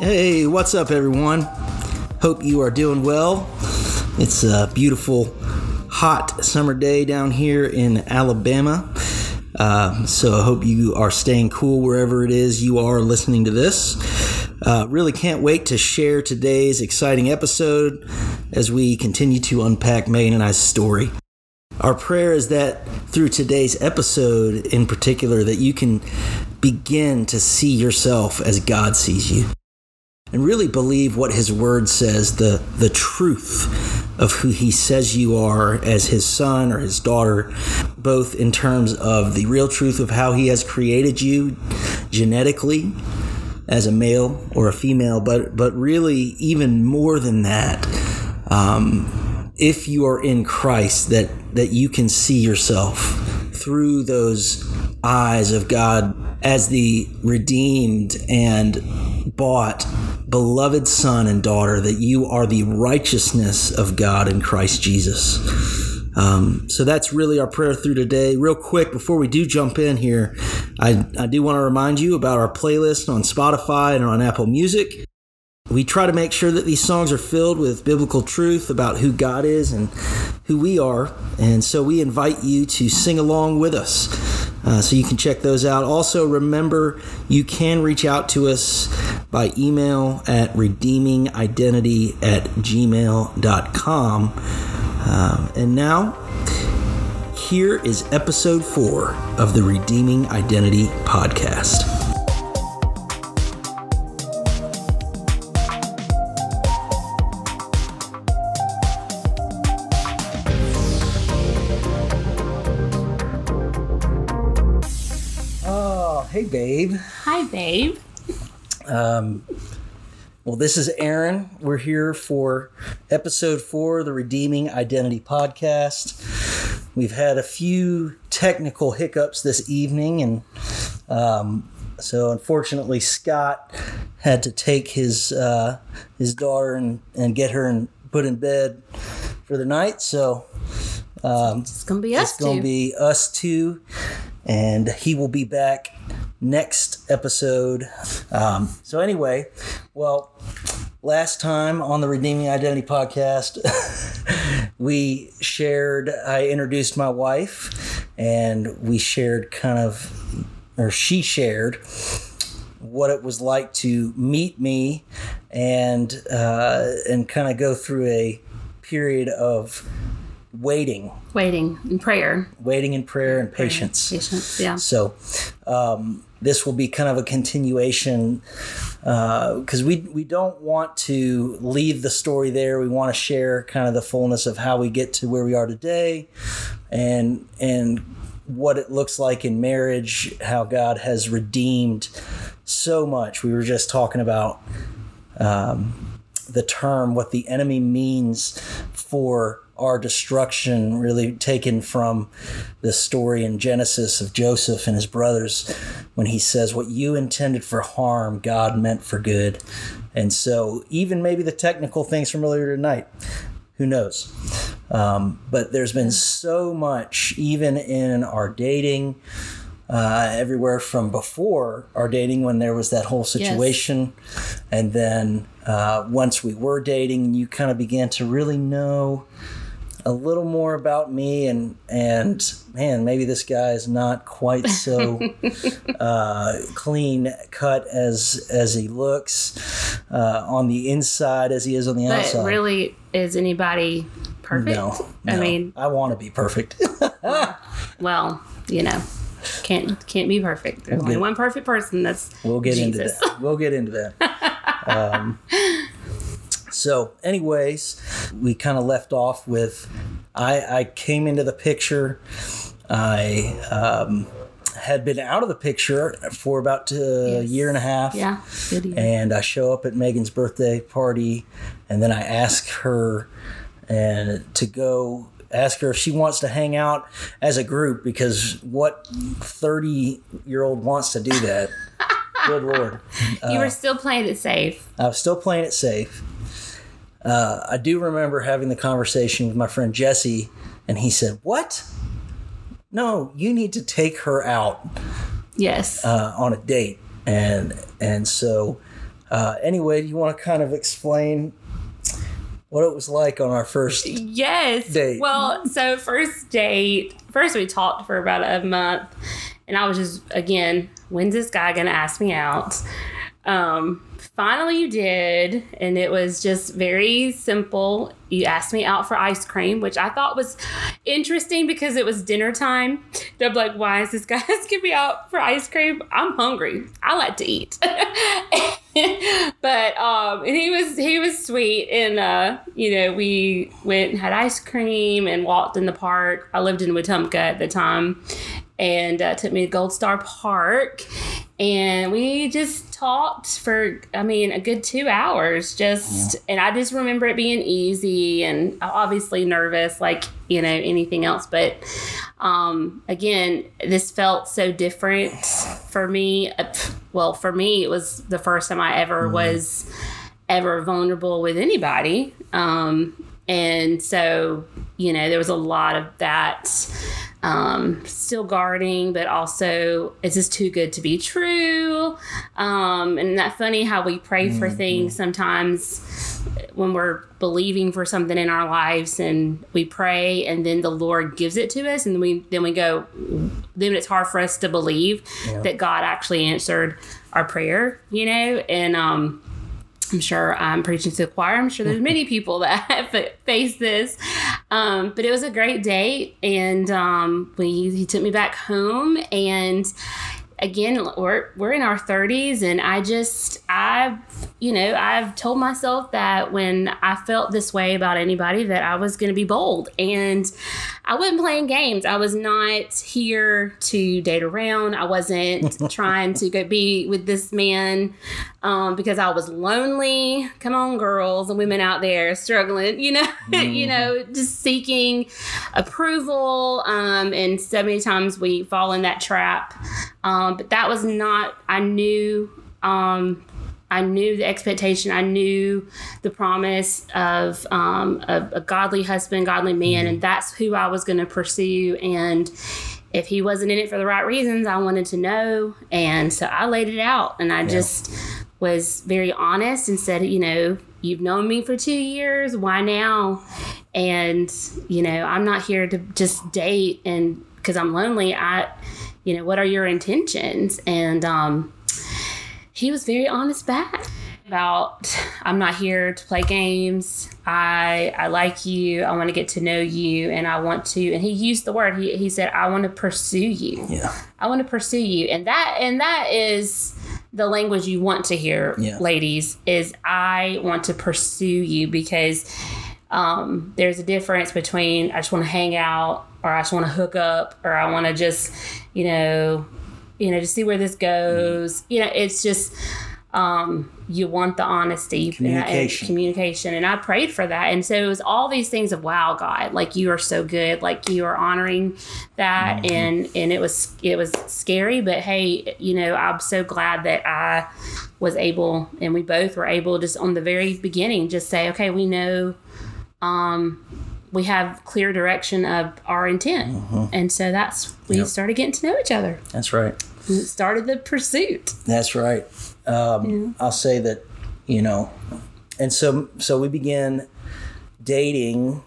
Hey, what's up, everyone? Hope you are doing well. It's a beautiful, hot summer day down here in Alabama. Uh, so I hope you are staying cool wherever it is you are listening to this. Uh, really can't wait to share today's exciting episode as we continue to unpack Meagan and I's story. Our prayer is that through today's episode in particular, that you can begin to see yourself as God sees you and really believe what his word says, the, the truth of who he says you are as his son or his daughter, both in terms of the real truth of how he has created you genetically as a male or a female, but, but really even more than that. Um, if you are in Christ, that, that you can see yourself through those eyes of God as the redeemed and bought beloved son and daughter, that you are the righteousness of God in Christ Jesus. Um, so that's really our prayer through today. Real quick, before we do jump in here, I, I do want to remind you about our playlist on Spotify and on Apple Music. We try to make sure that these songs are filled with biblical truth about who God is and who we are. And so we invite you to sing along with us. Uh, so you can check those out. Also, remember you can reach out to us by email at redeemingidentity at gmail.com. Um, and now, here is episode four of the Redeeming Identity podcast. Babe. Hi, babe. Um, well, this is Aaron. We're here for episode four of the Redeeming Identity podcast. We've had a few technical hiccups this evening, and um, so unfortunately, Scott had to take his uh, his daughter and, and get her and put in bed for the night. So um, It's gonna be us it's going two. to be us two, and he will be back next episode. Um, so, anyway, well, last time on the Redeeming Identity podcast, we shared, I introduced my wife, and we shared kind of, or she shared what it was like to meet me and uh, and kind of go through a period of waiting Waiting in prayer. waiting in prayer and patience. Patience. Yeah. So um, this will be kind of a continuation because we we don't want to leave the story there. We want to share kind of the fullness of how we get to where we are today, and and what it looks like in marriage, how God has redeemed so much. We were just talking about um, the term, what the enemy means for our destruction, really taken from the story in Genesis of Joseph and his brothers when he says, What you intended for harm, God meant for good. And so, even maybe the technical things from earlier tonight, who knows? Um, but there's been so much, even in our dating, uh, everywhere from before our dating when there was that whole situation, and then uh, once we were dating, you kind of began to really know a little more about me and and man maybe this guy is not quite so uh, clean cut as as he looks uh, on the inside as he is on the But outside really, is anybody perfect? no, I mean, I want to be perfect well, you know, can't can't be perfect. There's only get- one perfect person. That's We'll get into that. We'll get into that. um, so, anyways, we kind of left off with I, I came into the picture. I um, had been out of the picture for about a Yes. year and a half. Yeah. And I show up at Meagan's birthday party, and then I ask her and to go ask her if she wants to hang out as a group because what 30 year old wants to do that good lord you were still playing it safe. I was still playing it safe. Uh, I do remember having the conversation with my friend Jesse, and he said, "What? No, you need to take her out Yes. uh, on a date." And and so Uh, anyway, do you want to kind of explain what it was like on our first Yes. Date. Well, so first date, first we talked for about a month, and I was just again, when's this guy gonna ask me out? Um, finally, you did, and it was just very simple. You asked me out for ice cream, which I thought was interesting because it was dinner time. I'm like, why is this guy asking me out for ice cream? I'm hungry. I like to eat. but um and he was he was sweet and uh you know we went and had ice cream and walked in the park i lived in wetumpka at the time and uh, took me to gold star park and we just talked for i mean a good two hours just and i just remember it being easy and obviously nervous like you know anything else. But um again this felt so different for me Uh, well for me it was the first time i ever was ever vulnerable with anybody. Um and so you know there was a lot of that um, still guarding, but also is this too good to be true? Um, and that funny how we pray for things sometimes when we're believing for something in our lives and we pray and then the Lord gives it to us and we then we go then it's hard for us to believe that God actually answered our prayer, you know? And um I'm sure I'm preaching to the choir. I'm sure there's many people that faced this. Um, but it was a great date, and um, we he took me back home. And again, we're we're in our 30s, and I just I you know I've told myself that when I felt this way about anybody that I was going to be bold, and I wasn't playing games. I was not here to date around. I wasn't trying to go be with this man um, because I was lonely. Come on, girls and women out there struggling, you know, you know, just seeking approval. Um, and so many times we fall in that trap. Um, but that was not. I knew. Um, I knew the expectation. I knew the promise of um, a, a godly husband, godly man, and that's who I was going to pursue. And if he wasn't in it for the right reasons, I wanted to know. And so I laid it out, and I just was very honest and said, you know, you've known me for two years. Why now? And you know, I'm not here to just date and because I'm lonely. I, you know, what are your intentions? And um, he was very honest back about I'm not here to play games. I I like you. I want to get to know you and I want to and he used the word. He he said I want to pursue you. Yeah. I want to pursue you. And that and that is the language you want to hear, Yeah. ladies, is I want to pursue you because um, there's a difference between I just want to hang out or I just want to hook up or I want to just, you know, you know, to see where this goes. You know, it's just um, you want the honesty Communication. and communication. And I prayed for that. And so it was all these things of wow, God, like you are so good, like you are honoring that. And and it was it was scary, but hey, you know, I'm so glad that I was able and we both were able just on the very beginning just say, okay, we know um we have clear direction of our intent. And so that's we Yep. started getting to know each other. That's right. And it started the pursuit. That's right. Um, I'll say that, you know, and so so we began dating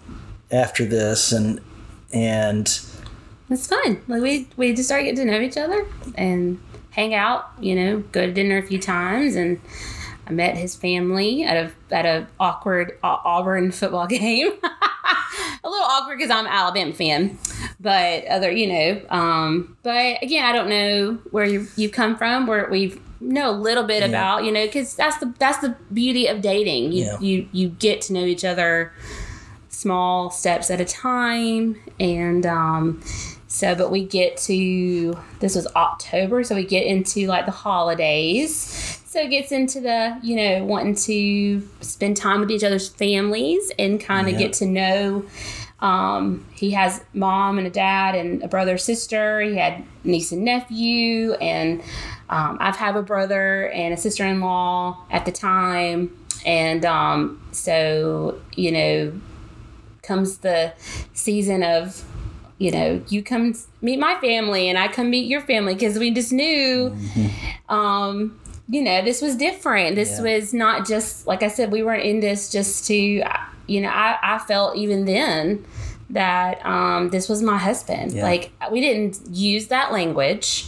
after this, and and It's fun. Like we we just started getting to know each other and hang out. You know, go to dinner a few times, and I met his family at a at a awkward Au- Auburn football game. a little awkward because I'm an Alabama fan, but other you know. Um, but again, I don't know where you you come from. Where we know a little bit about you know because that's the that's the beauty of dating. You Yeah. you you get to know each other small steps at a time and um so but we get to this was october so we get into like the holidays so it gets into the you know wanting to spend time with each other's families and kind of Yeah. get to know um, he has mom and a dad and a brother sister. He had niece and nephew and um, i've had a brother and a sister-in-law at the time. And um, so you know comes the season of you know you come meet my family and i come meet your family because we just knew um you know, this was different. This Yeah. was not just, like I said, we weren't in this just to, you know, I, I felt even then that um, this was my husband. Yeah. Like, we didn't use that language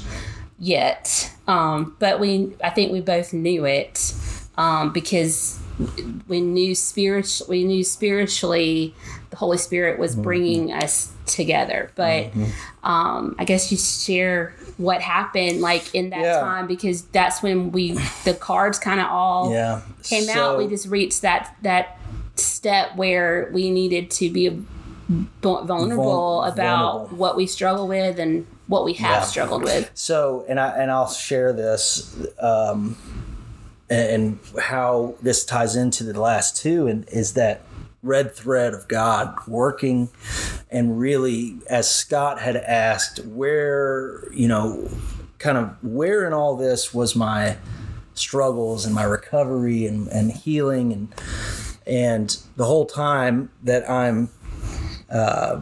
yet, um, but we, I think we both knew it um, because we knew spirit, we knew spiritually the Holy Spirit was bringing us together. But um, I guess you share what happened like in that Yeah. time because that's when we the cards kind of all Yeah. came out. We just reached that that step where we needed to be vul- vulnerable Vul- about vulnerable. what we struggle with and what we have Yeah. struggled with. So, and I and I'll share this, um, and how this ties into the last two, and is that red thread of God working, and really, as Scott had asked, where you know, kind of where in all this was my struggles and my recovery and, and healing and and the whole time that I'm uh,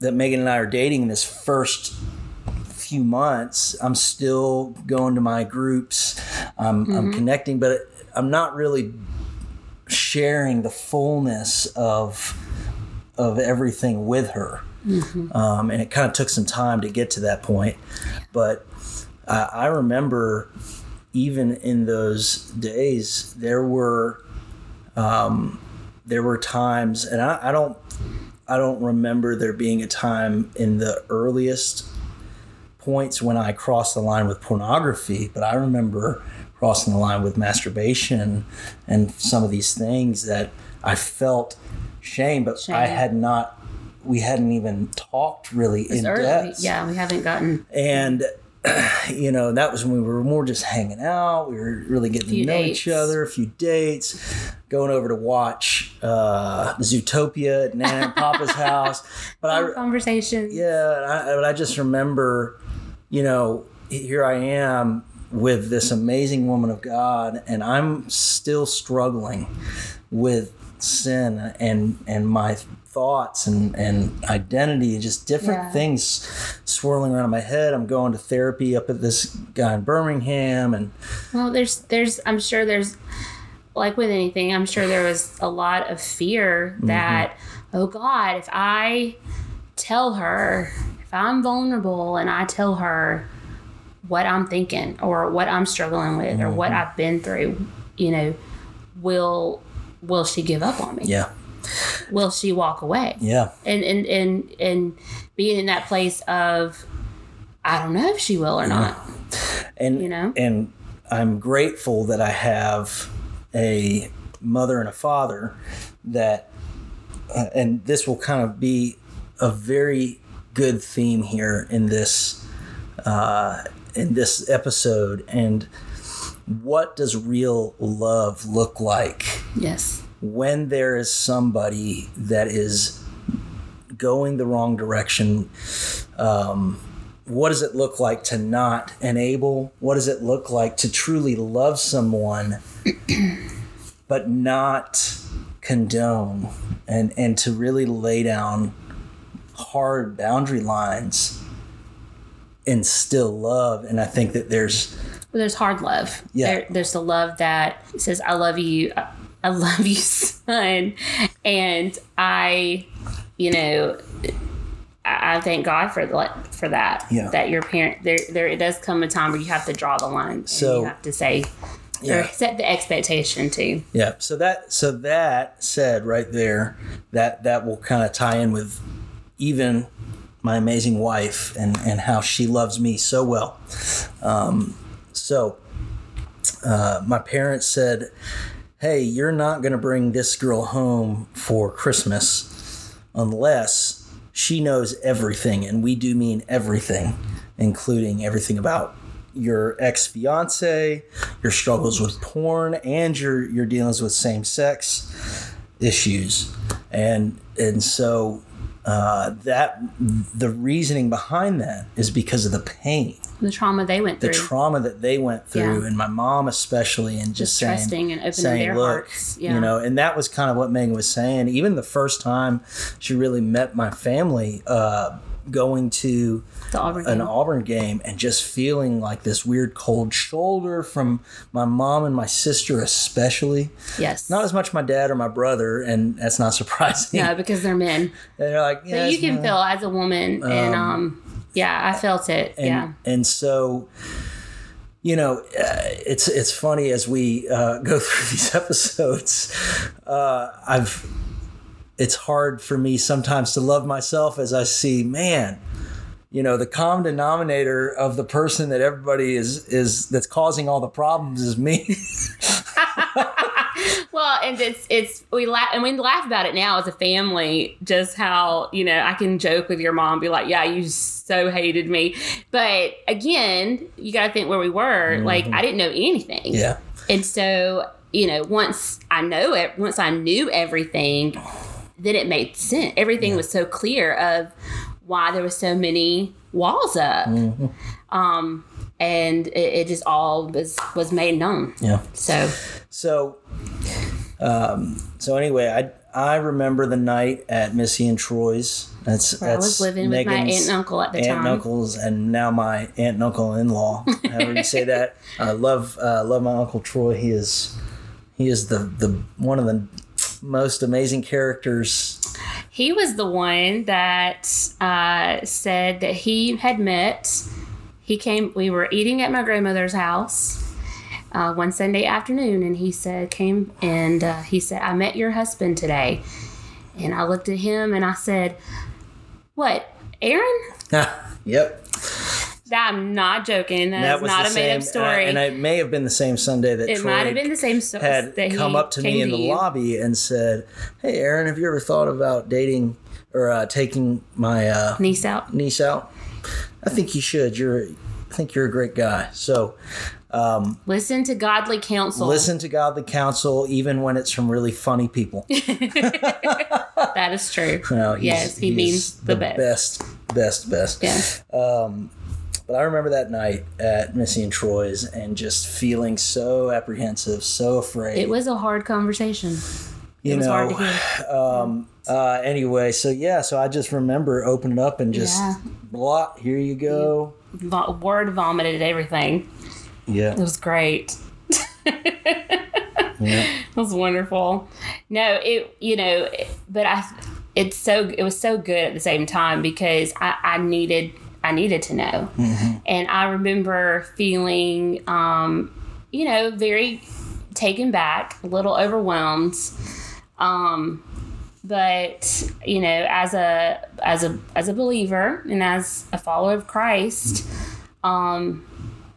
that Meagan and I are dating in this first few months, I'm still going to my groups. I'm, I'm connecting, but I'm not really sharing the fullness of of everything with her. Um, and it kind of took some time to get to that point. But I, I remember even in those days, there were um, there were times, and I, I don't I don't remember there being a time in the earliest points when I crossed the line with pornography, but I remember crossing the line with masturbation and some of these things that I felt shame, but I had not. We hadn't even talked really in Early. depth Yeah, we haven't gotten and you know that was when we were more just hanging out we were really getting to know dates. each other a few dates going over to watch uh zootopia at nana and papa's house but i conversations. yeah I, but I just remember you know here i am with this amazing woman of god and i'm still struggling with sin and and my thoughts and and identity and just different Yeah. things swirling around in my head i'm going to therapy up at this guy in birmingham and Well, there's there's I'm sure there's like with anything, I'm sure there was a lot of fear Mm-hmm. that oh god, if I tell her if I'm vulnerable and I tell her what I'm thinking or what I'm struggling with or Mm-hmm. what I've been through, you know, will will she give up on me? yeah Will she walk away? yeah And and and and being in that place of I don't know if she will or not. and You know? and I'm grateful that I have a mother and a father that uh, and this will kind of be a very good theme here in this uh, in this episode and what does real love look like Yes. when there is somebody that is going the wrong direction um, what does it look like to not enable what does it look like to truly love someone but not condone and and to really lay down hard boundary lines and still love and i think that there's Well, there's hard love. Yeah. There, there's the love that says, "I love you, I- love you, son," and I, you know, I, thank God for the, for that. Yeah. That your parent there there it does come a time where you have to draw the line. So- you have to say Yeah. or set the expectation too. Yeah. So that so that said right there, that that will kind of tie in with even my amazing wife and and how she loves me so well. Um, so uh, my parents said, "Hey, you're not going to bring this girl home for Christmas unless she knows everything, and we do mean everything, including everything about." Your ex fiance, your struggles with porn, and your your dealings with same sex issues, and and so uh, that the reasoning behind that is because of the pain The trauma they went through, the trauma that they went through, Yeah. and my mom especially, and just, Just saying, trusting and opening saying, their look, hearts. Yeah. you know, and that was kind of what Meagan was saying. Even the first time she really met my family, uh, going to The Auburn an game. Auburn game and just feeling like this weird cold shoulder from my mom and my sister, especially. Yes. Not as much my dad or my brother, and that's not surprising. no, because they're men. They're like, yeah, But you can my- feel as a woman, and um, yeah, I felt it. and, yeah. and so you know uh, it's it's funny as we uh, go through these episodes uh, i've it's hard for me sometimes to love myself as i see man you know the common denominator of the person that everybody is is that's causing all the problems is me Well, and it's it's we laugh and we laugh about it now as a family. Just how you know I can joke with your mom, be like, "Yeah, you so hated me," but again, you got to think where we were. Mm-hmm. Like I didn't know anything, yeah and so you know once I know it, once I knew everything, then it made sense. Everything was so clear of why there was so many walls up, um, and it, it just all was was made known. yeah So So, um, so anyway, I I remember the night at Missy and Troy's. That's where I that's was living with my aunt and uncle at the aunt time. and uncles, and now my aunt and uncle in law. However you say that. I love uh, love my uncle Troy. He is he is the the one of the most amazing characters. He was the one that uh, said that he had met. He came. We were eating at my grandmother's house uh, one Sunday afternoon, and he said, "Came and uh, he said, I met your husband today." And I looked at him and I said, "What, Aaron?" yep, I'm not joking. That is not the a made up same- and I- story. and, it may have been the same Sunday that it Troy might have been the same story had that come up to me came in the you. lobby and said, "Hey, Aaron, have you ever thought about dating or uh, taking my uh, Niece out. niece out? I think you should. You're, I think you're a great guy. So Listen to godly counsel. listen to godly counsel, even when it's from really funny people. That is true. No, yes, he means the, best. best, best, best. Yeah. But I remember that night at Missy and Troy's and just feeling so apprehensive, so afraid. It was a hard conversation. you It was know, hard to hear. um, uh, anyway, so yeah, so I just remember opening up and just Yeah. blah, here you go. Vo- word vomited everything. Yeah. It was great. yeah. It was wonderful. No, it you know, but I it's so it was so good at the same time because I, I needed I needed to know, and I remember feeling um, you know very taken back, a little overwhelmed. Um, but you know, as a as a as a believer and as a follower of Christ, um,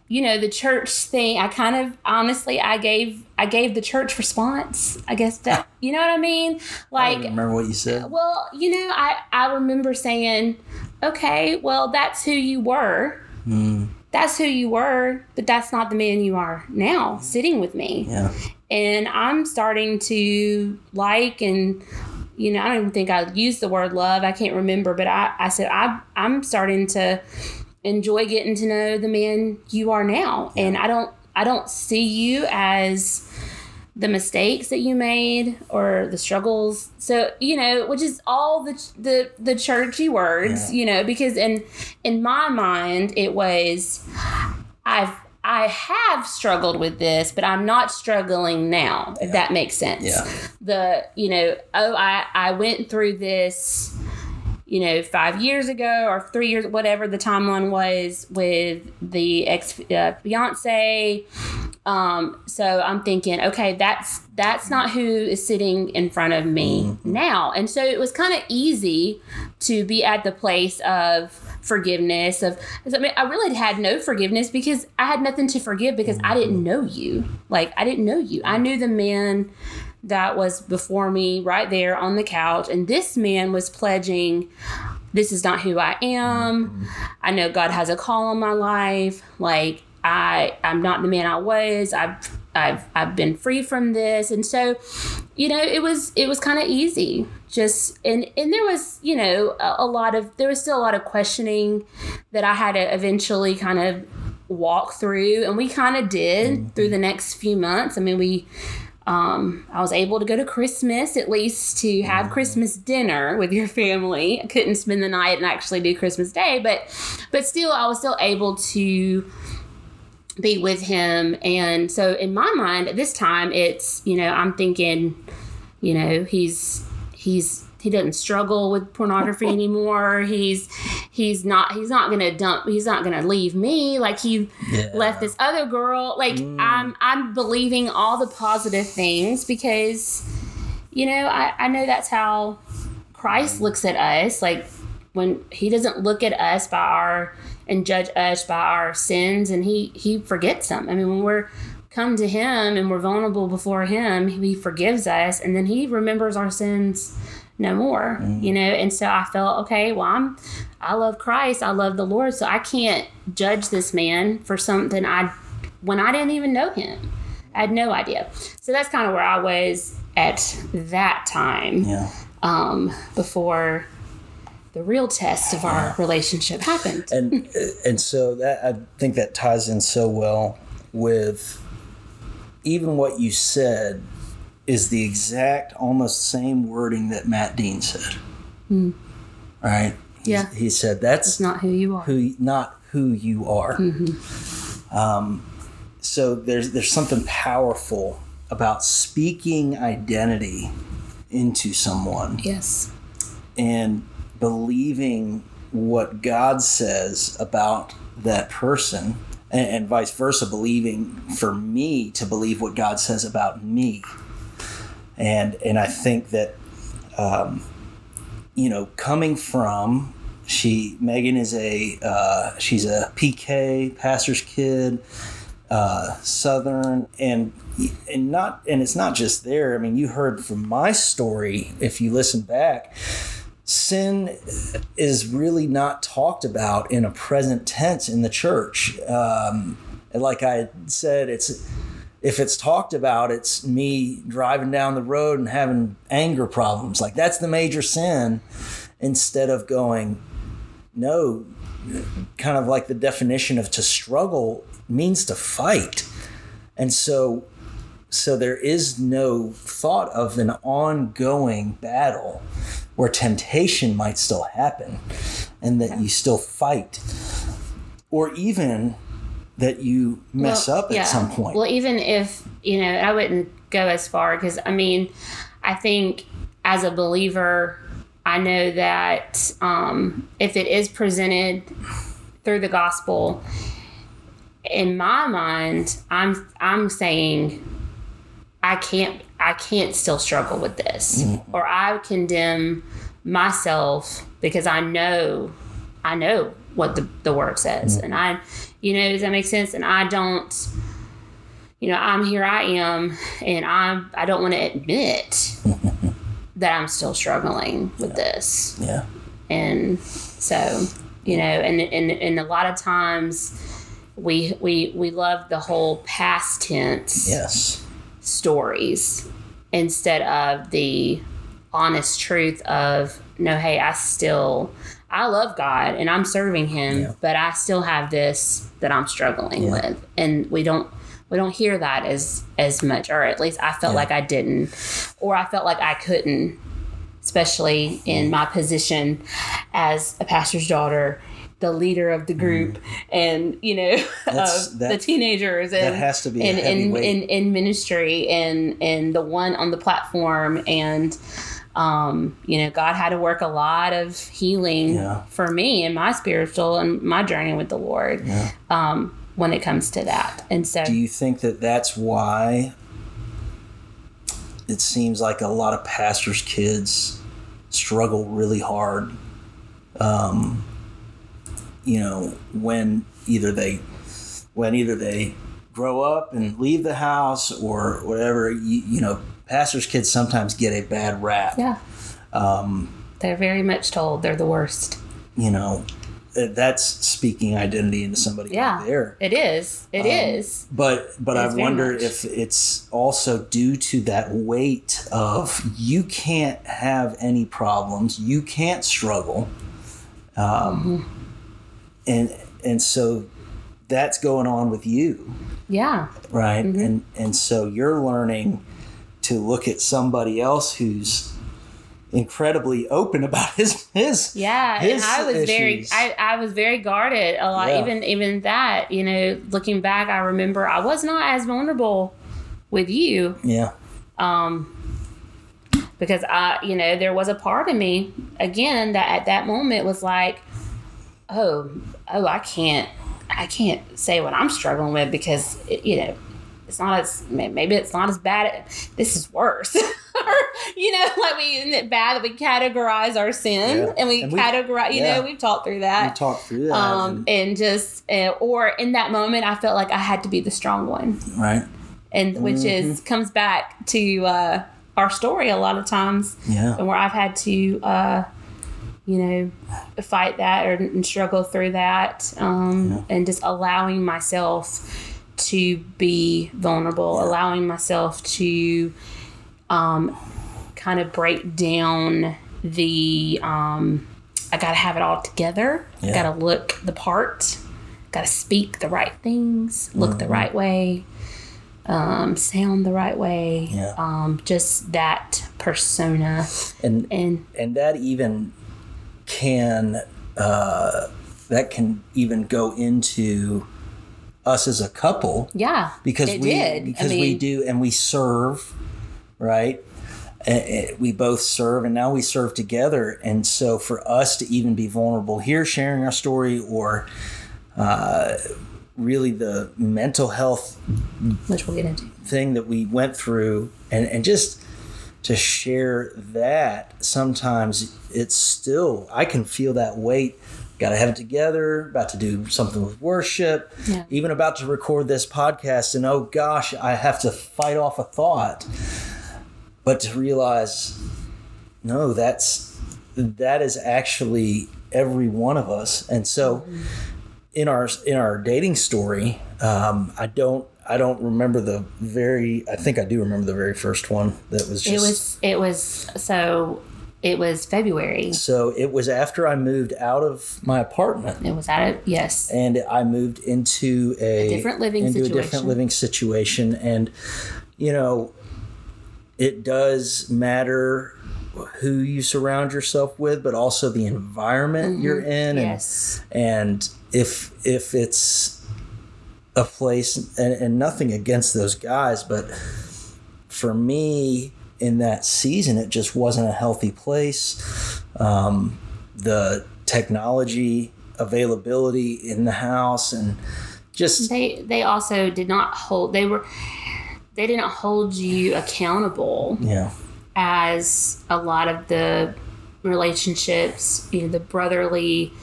you know the church thing i kind of honestly i gave i gave the church response i guess that you know what i mean like don't remember what you said. well you know i i remember saying okay well that's who you were. Hmm. That's who you were but that's not the man you are now sitting with me. Yeah. and i'm starting to like and you know i don't even think i used the word love i can't remember but i, I said I, i'm starting to enjoy getting to know the man you are now. And i don't i don't see you as the mistakes that you made or the struggles so you know which is all the the the churchy words Yeah. you know because in in my mind it was i've i have struggled with this but i'm not struggling now if that makes sense Yeah. the you know oh i i went through this you know five years ago or three years whatever the timeline was with the ex uh, fiance um so i'm thinking okay that's that's not who is sitting in front of me mm-hmm. now. And so it was kind of easy to be at the place of forgiveness of I mean I really had no forgiveness because I had nothing to forgive because I didn't mm-hmm. know you. Like I didn't know you. I knew the man that was before me right there on the couch and this man was pledging this is not who I am. Mm-hmm. I know God has a call on my life. Like I I'm not the man I was. I've I've I've been free from this. And so, you know, it was it was kind of easy. Just and and there was, you know, a, a lot of there was still a lot of questioning that I had to eventually kind of walk through and we kind of did through the next few months. I mean, we um, I was able to go to Christmas at least to have Christmas dinner with your family. I couldn't spend the night and actually do Christmas Day, but but still, I was still able to be with him. And so in my mind, at this time, it's you know I'm thinking, you know he's he's he doesn't struggle with pornography anymore. He's he's not he's not gonna dump he's not gonna leave me like he Yeah. left this other girl. Like mm. I'm I'm believing all the positive things because you know I, I know that's how Christ looks at us. Like when he doesn't look at us by our and judge us by our sins and he he forgets them. I mean when we're come to him and we're vulnerable before him, he forgives us and then he remembers our sins no more. You know, and so I felt okay, well I'm I love Christ, I love the Lord, so I can't judge this man for something I when I didn't even know him. I had no idea. So that's kind of where I was at that time Yeah. um, before the real test of our relationship happened. and and so that I think that ties in so well with even what you said is the exact almost same wording that Matt Dean said. Right? He's- Yeah. He said that's not who you are. who not who you are. Um, so there's there's something powerful about speaking identity into someone Yes. and believing what God says about that person, and, and vice versa, believing for me to believe what God says about me. And and I think that, um, you know, coming from she Meagan is a uh, she's a PK pastor's kid, uh, Southern, and and not and it's not just there. I mean, you heard from my story if you listen back sin is really not talked about in a present tense in the church. Um, like I said, it's if it's talked about, it's me driving down the road and having anger problems. Like that's the major sin, instead of going, no, kind of like the definition of to struggle means to fight, and so. So there is no thought of an ongoing battle where temptation might still happen and that you still fight. Or even that you mess Well, up at yeah. some point. Well, even if, you know, I wouldn't go as far because, I mean, I think as a believer, I know that um, if it is presented through the gospel, in my mind, I'm I'm saying I can't I can't still struggle with this, or I condemn myself because I know I know what the, the word says, and I, you know, does that make sense? And I don't, you know, I'm here. I am, and I'm. I don't want to admit that I'm still struggling with this yeah and so you know and and, and a lot of times we we we love the whole past tense yes stories instead of the honest truth of no hey i still i love god and i'm serving him Yeah. but i still have this that i'm struggling Yeah. with and we don't we don't hear that as as much or at least i felt Yeah. like i didn't or i felt like i couldn't especially in my position as a pastor's daughter the leader of the group and you know of the teenagers and that has to be a in, in, in in ministry and and the one on the platform and um you know god had to work a lot of healing Yeah. for me and my spiritual and my journey with the lord Yeah. um when it comes to that and so do you think that that's why it seems like a lot of pastors kids struggle really hard um, you know when either they when either they grow up and leave the house or whatever you, you know pastors kids sometimes get a bad rap. Yeah. Um, they're very much told they're the worst. you know that's speaking identity into somebody yeah right there. it is It is. but but I wonder if it's also due to that weight of you can't have any problems, you can't struggle, um, and and so that's going on with you, yeah right? Mm-hmm. And and so you're learning to look at somebody else who's incredibly open about his his Yeah, his and I was very. I, I was very guarded a lot. Yeah. Even even that, you know, looking back, I remember I was not as vulnerable with you yeah um, because I, you know, there was a part of me again that at that moment was like, oh, oh, I can't, I can't say what I'm struggling with because it, you know, it's not as maybe it's not as bad. This is worse. or you know, like we isn't it bad that we categorize our sin Yeah. and we And we- categorize. You yeah. know, we've talked through that. we talked through that Um, and- and just, uh, or in that moment, I felt like I had to be the strong one right and which is Mm-hmm. comes back to uh, our story a lot of times, yeah and where I've had to, uh, you know, fight that or and struggle through that, um, and just allowing myself to be vulnerable, allowing myself to um, kind of break down the. Um, I gotta have it all together. I Yeah. gotta look the part. Gotta speak the right things. Look Mm-hmm. the right way. Um, sound the right way. Yeah. Um, just that persona and and and that even can uh, that can even go into us as a couple yeah, because we did. I because we do and we serve right Eh, eh, we both serve and now we serve together and so for us to even be vulnerable here sharing our story or uh, really the mental health which we'll get into. thing that we went through and, and just to share that sometimes it's still i can feel that weight. Gotta have it together about to do something with worship Yeah. even about to record this podcast and oh gosh i have to fight off a thought. But to realize no that's that is actually every one of us. And so in our in our dating story um, i don't i don't remember the very i think i do remember the very first one that was just It was it was so it was February. so it was after i moved out of my apartment It was at a yes. and I moved into a, different living into a different living situation, and you know, it does matter who you surround yourself with, but also the environment mm-hmm. you're in, and Yes. and if if it's a place and, and nothing against those guys, but for me in that season, it just wasn't a healthy place. Um, the technology availability in the house and just They they also did not hold they were they didn't hold you accountable yeah as a lot of the relationships, you know, the brotherly,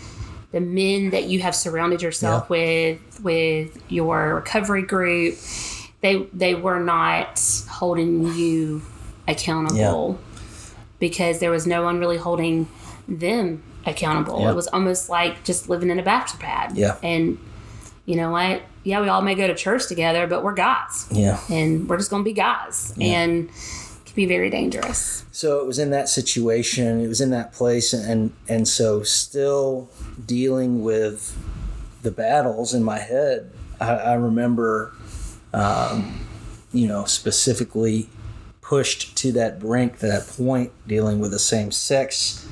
the men that you have surrounded yourself with, with your recovery group, they they were not holding you accountable because there was no one really holding them accountable. Yeah. It was almost like just living in a bachelor pad. Yeah. And you know what? Yeah, we all may go to church together, but we're guys yeah and we're just going to be guys and it can be very dangerous so it was in that situation it was in that place and and so still dealing with the battles in my head i, I remember um, you know specifically pushed to that brink to that point dealing with the same sex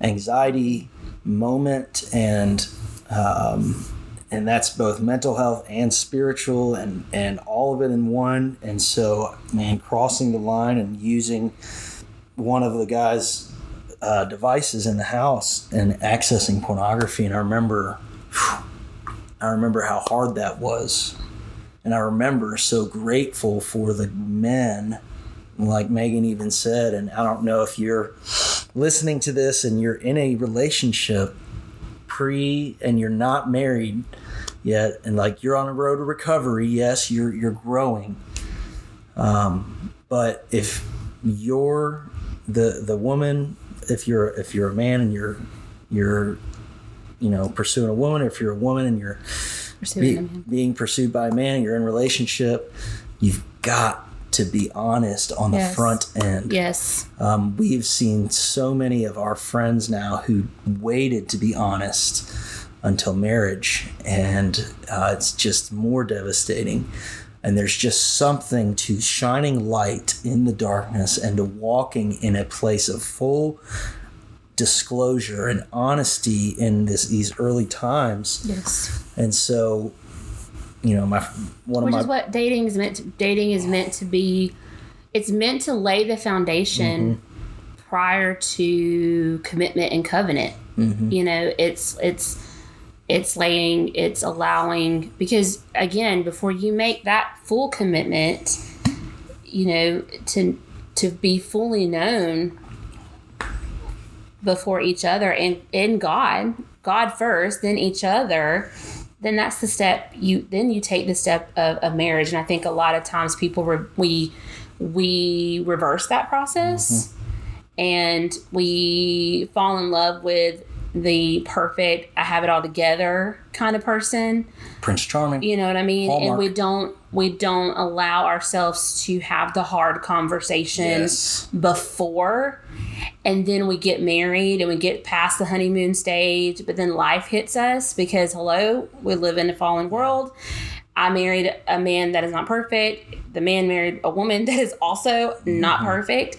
anxiety moment and um, and that's both mental health and spiritual and and all of it in one. And so man crossing the line and using one of the guys uh, devices in the house and accessing pornography. And i remember i remember how hard that was. And i remember so grateful for the men like meagan even said and i don't know if you're listening to this and you're in a relationship pre and you're not married yet and like you're on a road to recovery yes you're you're growing. Um, but if you're the the woman if you're if you're a man and you're you're you know pursuing a woman or if you're a woman and you're be, being pursued by a man you're in a relationship you've got to be honest on the Yes. front end Yes. um, we've seen so many of our friends now who waited to be honest until marriage, and uh, it's just more devastating. And there's just something to shining light in the darkness and to walking in a place of full disclosure and honesty in this these early times. Yes. And so, you know, my one Which of is my what dating is meant to dating is meant to be it's meant to lay the foundation Mm-hmm. prior to commitment and covenant. Mm-hmm. You know, it's it's it's laying it's allowing because again, before you make that full commitment, you know, to to be fully known before each other and in God, God first, then each other, then that's the step you then you take the step of, of marriage. And I think a lot of times people re, we we reverse that process mm-hmm. and we fall in love with the perfect I have it all together kind of person. Prince Charming. You know what I mean? And we don't we don't allow ourselves to have the hard conversations Yes. before. And then we get married and we get past the honeymoon stage but then life hits us because hello we live in a fallen world. I married a man that is not perfect. The man married a woman that is also not mm-hmm. perfect.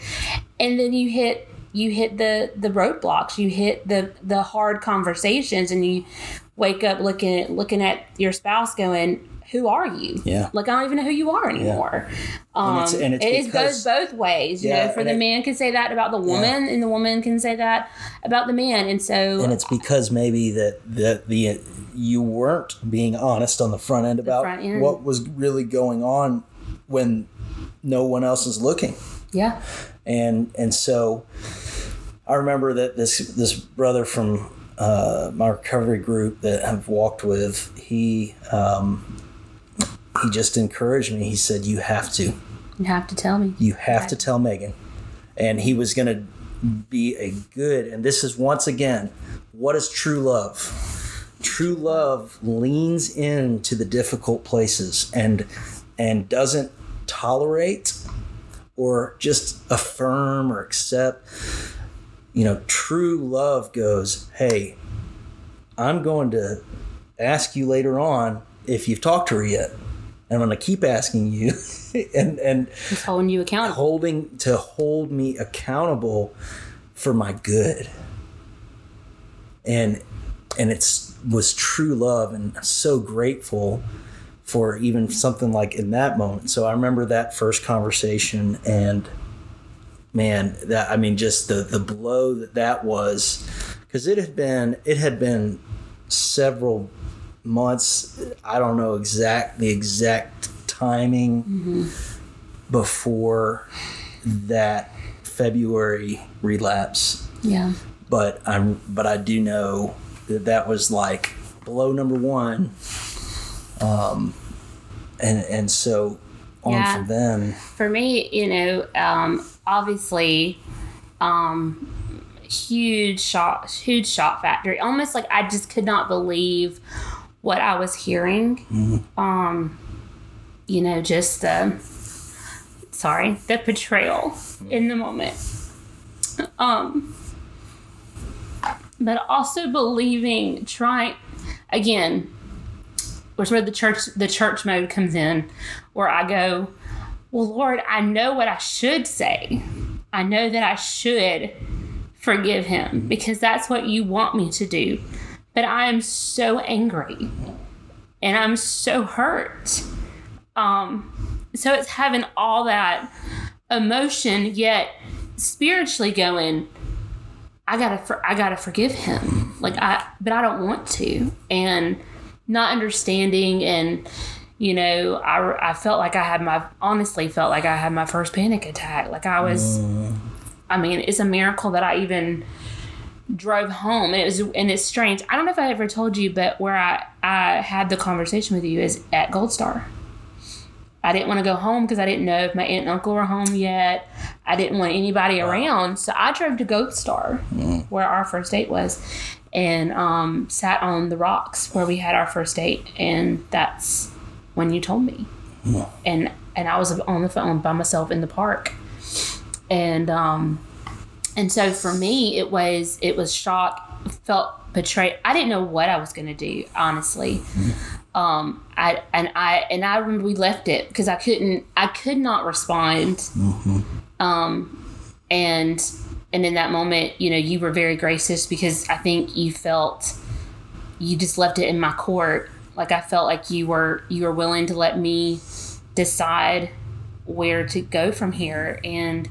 And then you hit you hit the the roadblocks. You hit the the hard conversations and you wake up looking looking at your spouse going who are you? Yeah. like i don't even know who you are anymore. Um, it's- and it's it is because- goes both ways you Yeah, know for the it- man can say that about the woman and the woman can say that about the man and so and it's because maybe that that the you weren't being honest on the front end about front end. what was really going on when no one else is looking. Yeah. And and so I remember that this this brother from uh, my recovery group that I've walked with he um, he just encouraged me he said you have to you have to tell me you have to tell Meagan. And he was going to be a good, and this is once again, what is true love? True love leans into the difficult places and and doesn't tolerate or just affirm or accept. You know, true love goes, hey, I'm going to ask you later on if you've talked to her yet. And I'm going to keep asking you. and and holding you accountable holding to hold me accountable for my good and and it's was true love and I'm so grateful for even something like in that moment so i remember that first conversation and man that i mean just the the blow that that was because it had been it had been several months. I don't know exact the exact timing before that February relapse, yeah. But I'm but I do know that that was like blow number one. Um, and and so on Yeah. from then, for me you know um obviously um huge shock huge shock factor almost like i just could not believe what i was hearing um you know just the sorry the betrayal in the moment. Um but also believing trying again which where the church the church mode comes in where i go well lord i know what i should say. I know that i should forgive him because that's what you want me to do but i am so angry and i'm so hurt um so it's having all that emotion yet spiritually going I gotta for, I gotta forgive him. Like I, but I don't want to, and not understanding, and you know, I I felt like I had my honestly felt like I had my first panic attack. Like I was, I mean, it's a miracle that I even drove home. And it was and it's strange. I don't know if I ever told you, but where I I had the conversation with you is at Gold Star. I didn't want to go home because I didn't know if my aunt and uncle were home yet. I didn't want anybody around, so I drove to Gold Star, where our first date was, and um, sat on the rocks where we had our first date, and that's when you told me, and and I was on the phone by myself in the park, and um, and so for me it was it was shock, felt betrayed. I didn't know what I was gonna do honestly. um, I and I and I remember we left it because I couldn't, I could not respond. Um, and and in that moment, you know, you were very gracious because I think you felt you just left it in my court. Like I felt like you were you were willing to let me decide where to go from here. And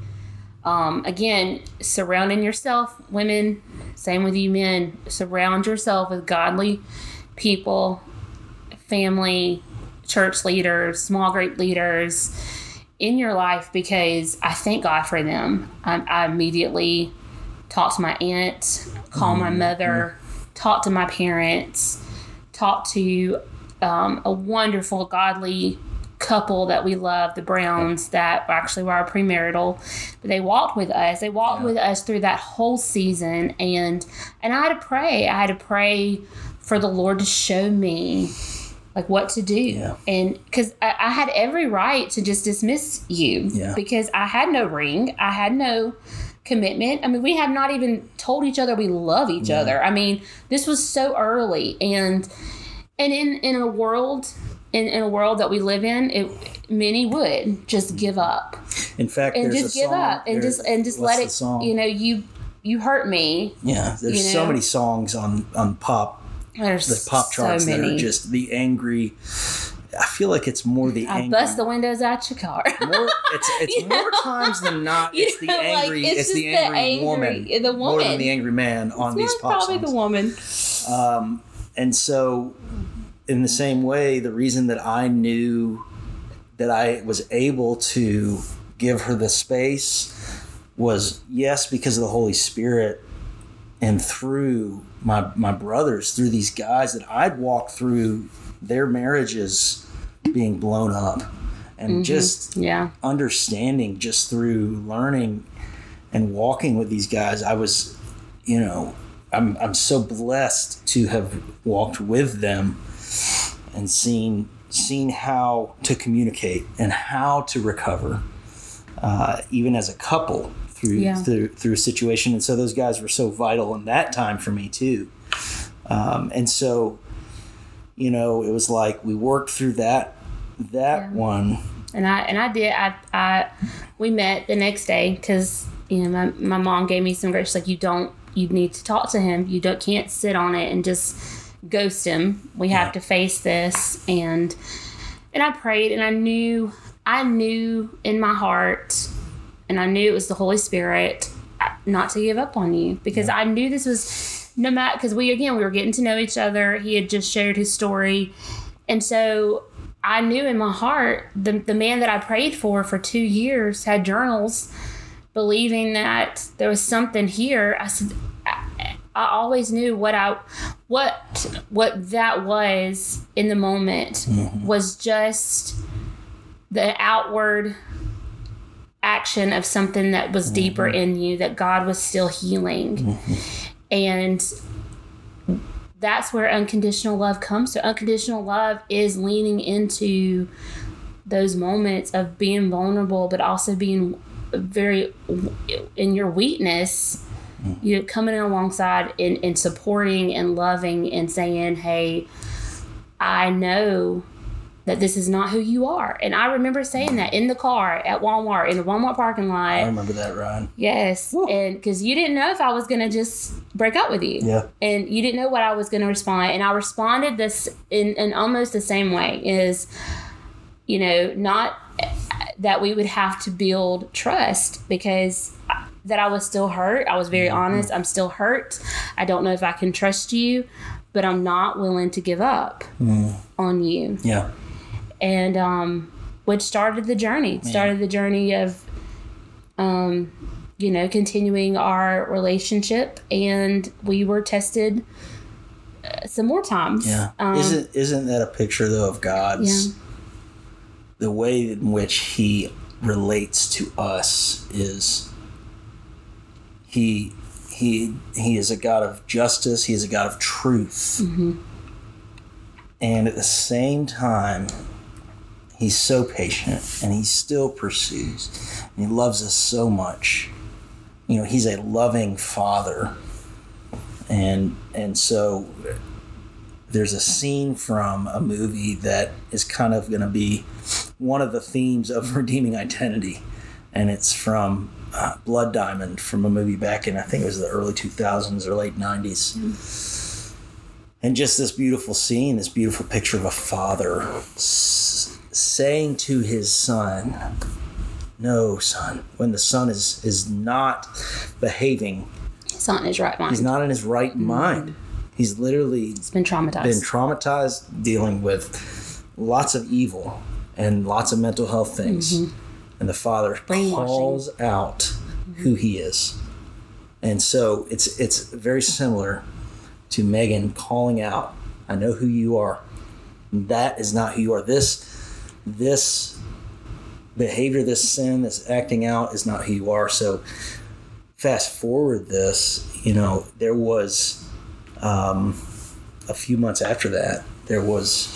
um, again, surrounding yourself, women, same with you men, surround yourself with godly people, family, church leaders, small group leaders in your life because I thank God for them. I, I immediately talked to my aunt, called my mother, talked to my parents, talked to um, a wonderful, godly couple that we love, the Browns, that actually were our premarital. But they walked with us. They walked with us through that whole season, and and I had to pray. I had to pray for the Lord to show me like what to do, Yeah. and because I, I had every right to just dismiss you Yeah. because I had no ring, I had no commitment. I mean, we have not even told each other we love each other. I mean, this was so early, and and in in a world in, in a world that we live in, it many would just give up In fact, and there's just give song- up and just and just let it. song? You know, you you hurt me. yeah, there's you so many songs on on pop There's the pop charts so that are just the angry. I feel like it's more the I angry. bust the windows out your car. more, it's it's more know? times than not. You It's the know, like, angry. it's it's, the just the angry, angry- woman. the woman More than the angry man on these pop probably songs. the woman. Um, and so, in the same way, the reason that I knew that I was able to give her the space was yes, because of the Holy Spirit and through my my brothers, through these guys that I'd walked through their marriages being blown up, and mm-hmm. just Yeah. understanding just through learning and walking with these guys i was you know i'm, I'm so blessed to have walked with them and seeing seen how to communicate and how to recover uh, even as a couple through Yeah. through through a situation and so those guys were so vital in that time for me too um, and so you know it was like we worked through that that Yeah. one and I and I did. I I we met the next day because you know my, my mom gave me some grace. Like you don't you need to talk to him. You don't can't sit on it and just ghost him. We have Yeah. to face this and and I prayed and I knew I knew in my heart and I knew it was the Holy Spirit uh, not to give up on you because I knew this was no matter because we again we were getting to know each other. He had just shared his story, and so I knew in my heart the the man that I prayed for for two years had journals, believing that there was something here. I said. I, always knew what I what what that was in the moment mm-hmm. was just the outward action of something that was mm-hmm. deeper in you that God was still healing. Mm-hmm. And that's where unconditional love comes to. Unconditional love is leaning into those moments of being vulnerable, but also being very in your weakness. You know, coming in alongside and, and supporting and loving and saying, Hey, I know that this is not who you are. And I remember saying that in the car at Walmart, in the Walmart parking lot. I remember that, Ryan. Yes, and because you didn't know if I was gonna just break up with you, Yeah. and you didn't know what I was gonna respond, and I responded this in, in almost the same way is, you know, not that we would have to build trust because that I was still hurt. I was very honest. I'm still hurt. I don't know if I can trust you, but I'm not willing to give up on you Yeah. and um, which started the journey. Started the journey of, um, you know, continuing our relationship, and we were tested uh, some more times. Yeah. Um, isn't isn't that a picture though of God's Yeah. the way in which he relates to us is he he he is a God of justice, he is a God of truth. Mm-hmm. And at the same time he's so patient and he still pursues and he loves us so much. You know, he's a loving father. And and so there's a scene from a movie that is kind of going to be one of the themes of redeeming identity, and it's from uh, Blood Diamond from a movie back in I think it was the early 2000s or late 90s. Mm. And just this beautiful scene, this beautiful picture of a father s- saying to his son, "No, son, when the son is is not behaving, He's not in his right mind. he's not in his right mm. mind. He's literally He's been traumatized. been traumatized, dealing with lots of evil and lots of mental health things. Mm-hmm. And the father calls out who he is. And so it's it's very similar to Meagan calling out, I know who you are. That is not who you are. This this behavior, this sin, this acting out is not who you are. So fast forward this, you know, there was um, a few months after that, there was,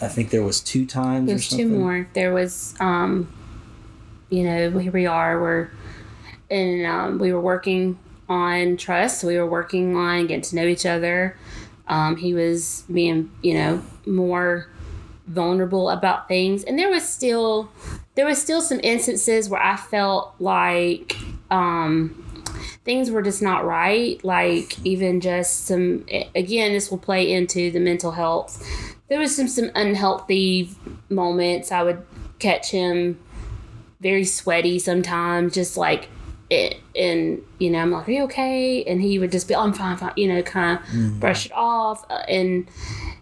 I think there was two times or There's two more. There was, um, you know, here we are. We're, and um, we were working on trust. We were working on getting to know each other. Um, he was being, you know, more vulnerable about things, and there was still, there was still some instances where I felt like, um, things were just not right. Like even just some, again, this will play into the mental health. There was some some unhealthy moments. I would catch him very sweaty sometimes, just like it. And you know, I'm like, "Are you okay?" And he would just be, oh, "I'm fine, fine," you know, kind of mm-hmm. brush it off. Uh, and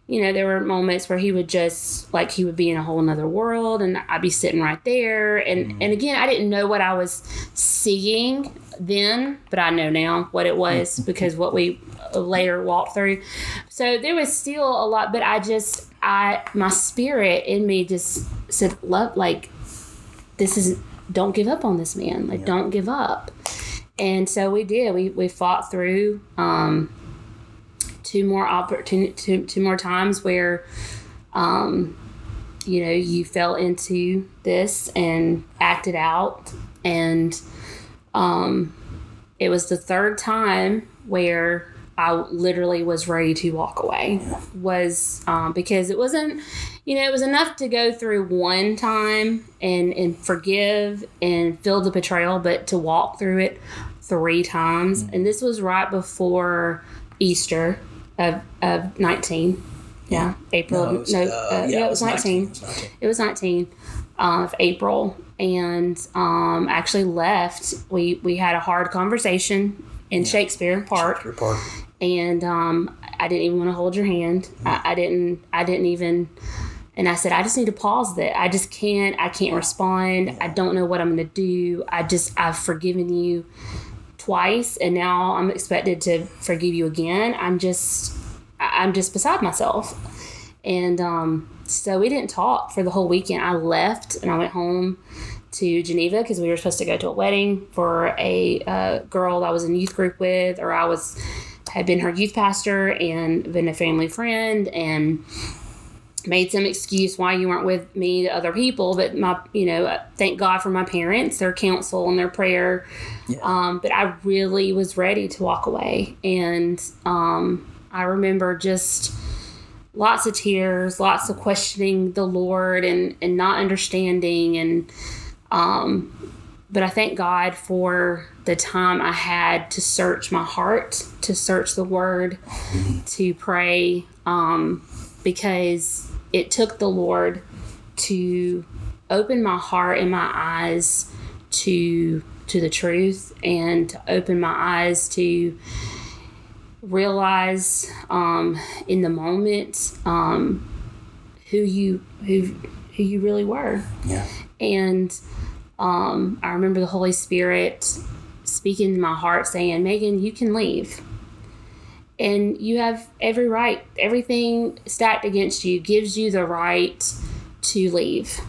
you know, there were moments where he would just like he would be in a whole nother world, and I'd be sitting right there. And mm-hmm. and again, I didn't know what I was seeing then, but I know now what it was mm-hmm. because what we later walked through. So there was still a lot, but I just I my spirit in me just said, "Love, like this is don't give up on this man. Like don't give up." And so we did. We we fought through. Um, two more opportunity two, two more times where um you know you fell into this and acted out and um it was the third time where I literally was ready to walk away. Was um, because it wasn't, you know, it was enough to go through one time and and forgive and feel the betrayal, but to walk through it three times, and this was right before Easter of of nineteen. Yeah, April. No, No, it was, uh, uh, yeah, it was nineteen. It was 19. It was 19 uh, of April, and um, actually left. We we had a hard conversation in Shakespeare Park, Report. And um, I didn't even want to hold your hand. I, I didn't. I didn't even. And I said, I just need to pause that. I just can't. I can't respond. I don't know what I'm going to do. I just I've forgiven you twice, and now I'm expected to forgive you again. I'm just I'm just beside myself. And um, so we didn't talk for the whole weekend. I left and I went home to Geneva because we were supposed to go to a wedding for a uh, girl I was in youth group with, or I was had been her youth pastor and been a family friend and made some excuse why you weren't with me to other people but my you know thank god for my parents their counsel and their prayer. Um, but i really was ready to walk away. And um, i remember just lots of tears lots of questioning the lord and and not understanding and um, but i thank god for the time i had to search my heart to search the word to pray um, because it took the Lord to open my heart and my eyes to to the truth and to open my eyes to realize um, in the moment um, who you who who you really were Yeah. and um, I remember the Holy Spirit speaking to my heart saying, Meagan, you can leave. And you have every right, everything stacked against you gives you the right to leave.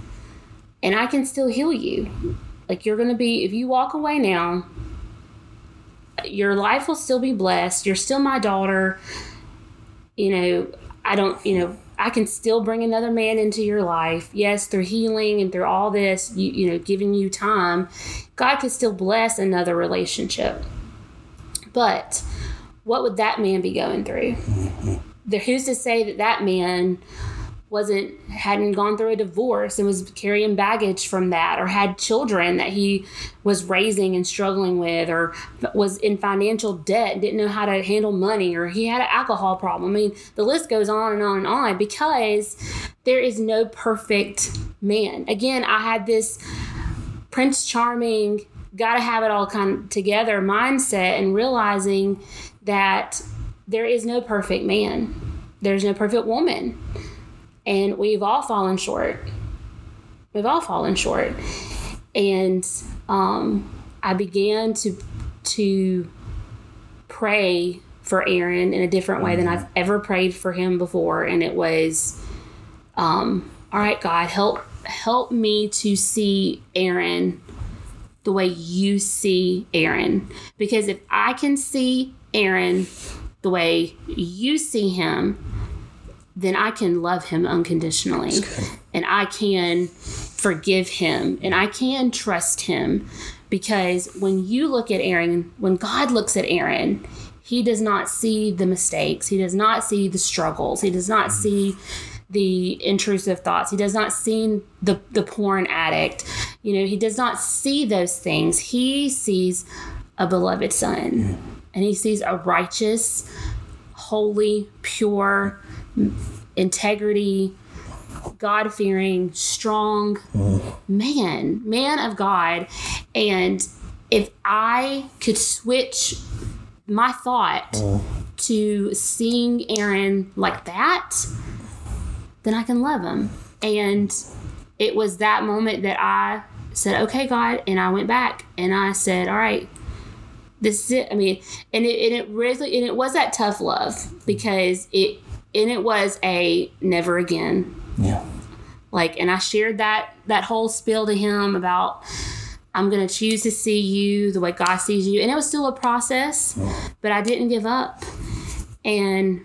And I can still heal you. Like you're going to be, if you walk away now, your life will still be blessed. You're still my daughter. You know, I don't, you know, I can still bring another man into your life. Yes, through healing and through all this, you, you know, giving you time, God could still bless another relationship. But what would that man be going through? Mm-hmm. there who's to say that that man wasn't hadn't gone through a divorce and was carrying baggage from that or had children that he was raising and struggling with or was in financial debt didn't know how to handle money or he had an alcohol problem. I mean, the list goes on and on and on because there is no perfect man. Again, I had this Prince Charming, got to have it all kind of together mindset and realizing that there is no perfect man. There's no perfect woman and we've all fallen short. We've all fallen short, and um, I began to to pray for Aaron in a different way than I've ever prayed for him before, and it was, um, all right, God, help help me to see Aaron the way you see Aaron, because if I can see Aaron the way you see him, then I can love him unconditionally. And I can forgive him. And I can trust him. Because when you look at Aaron, when God looks at Aaron, he does not see the mistakes, he does not see the struggles, he does not mm-hmm. see the intrusive thoughts, he does not see the, the porn addict, you know, he does not see those things. He sees a beloved son. And he sees a righteous, holy, pure, integrity, God fearing, strong man, man of God. And if I could switch my thought to seeing Aaron like that, then I can love him. And it was that moment that I said, okay, God. And I went back and I said, all right, this is it. I mean, and it, and it really, and it was that tough love because it, and it was a never again. Yeah. Like, and I shared that that whole spiel to him about I'm gonna choose to see you the way God sees you, and it was still a process, but I didn't give up. And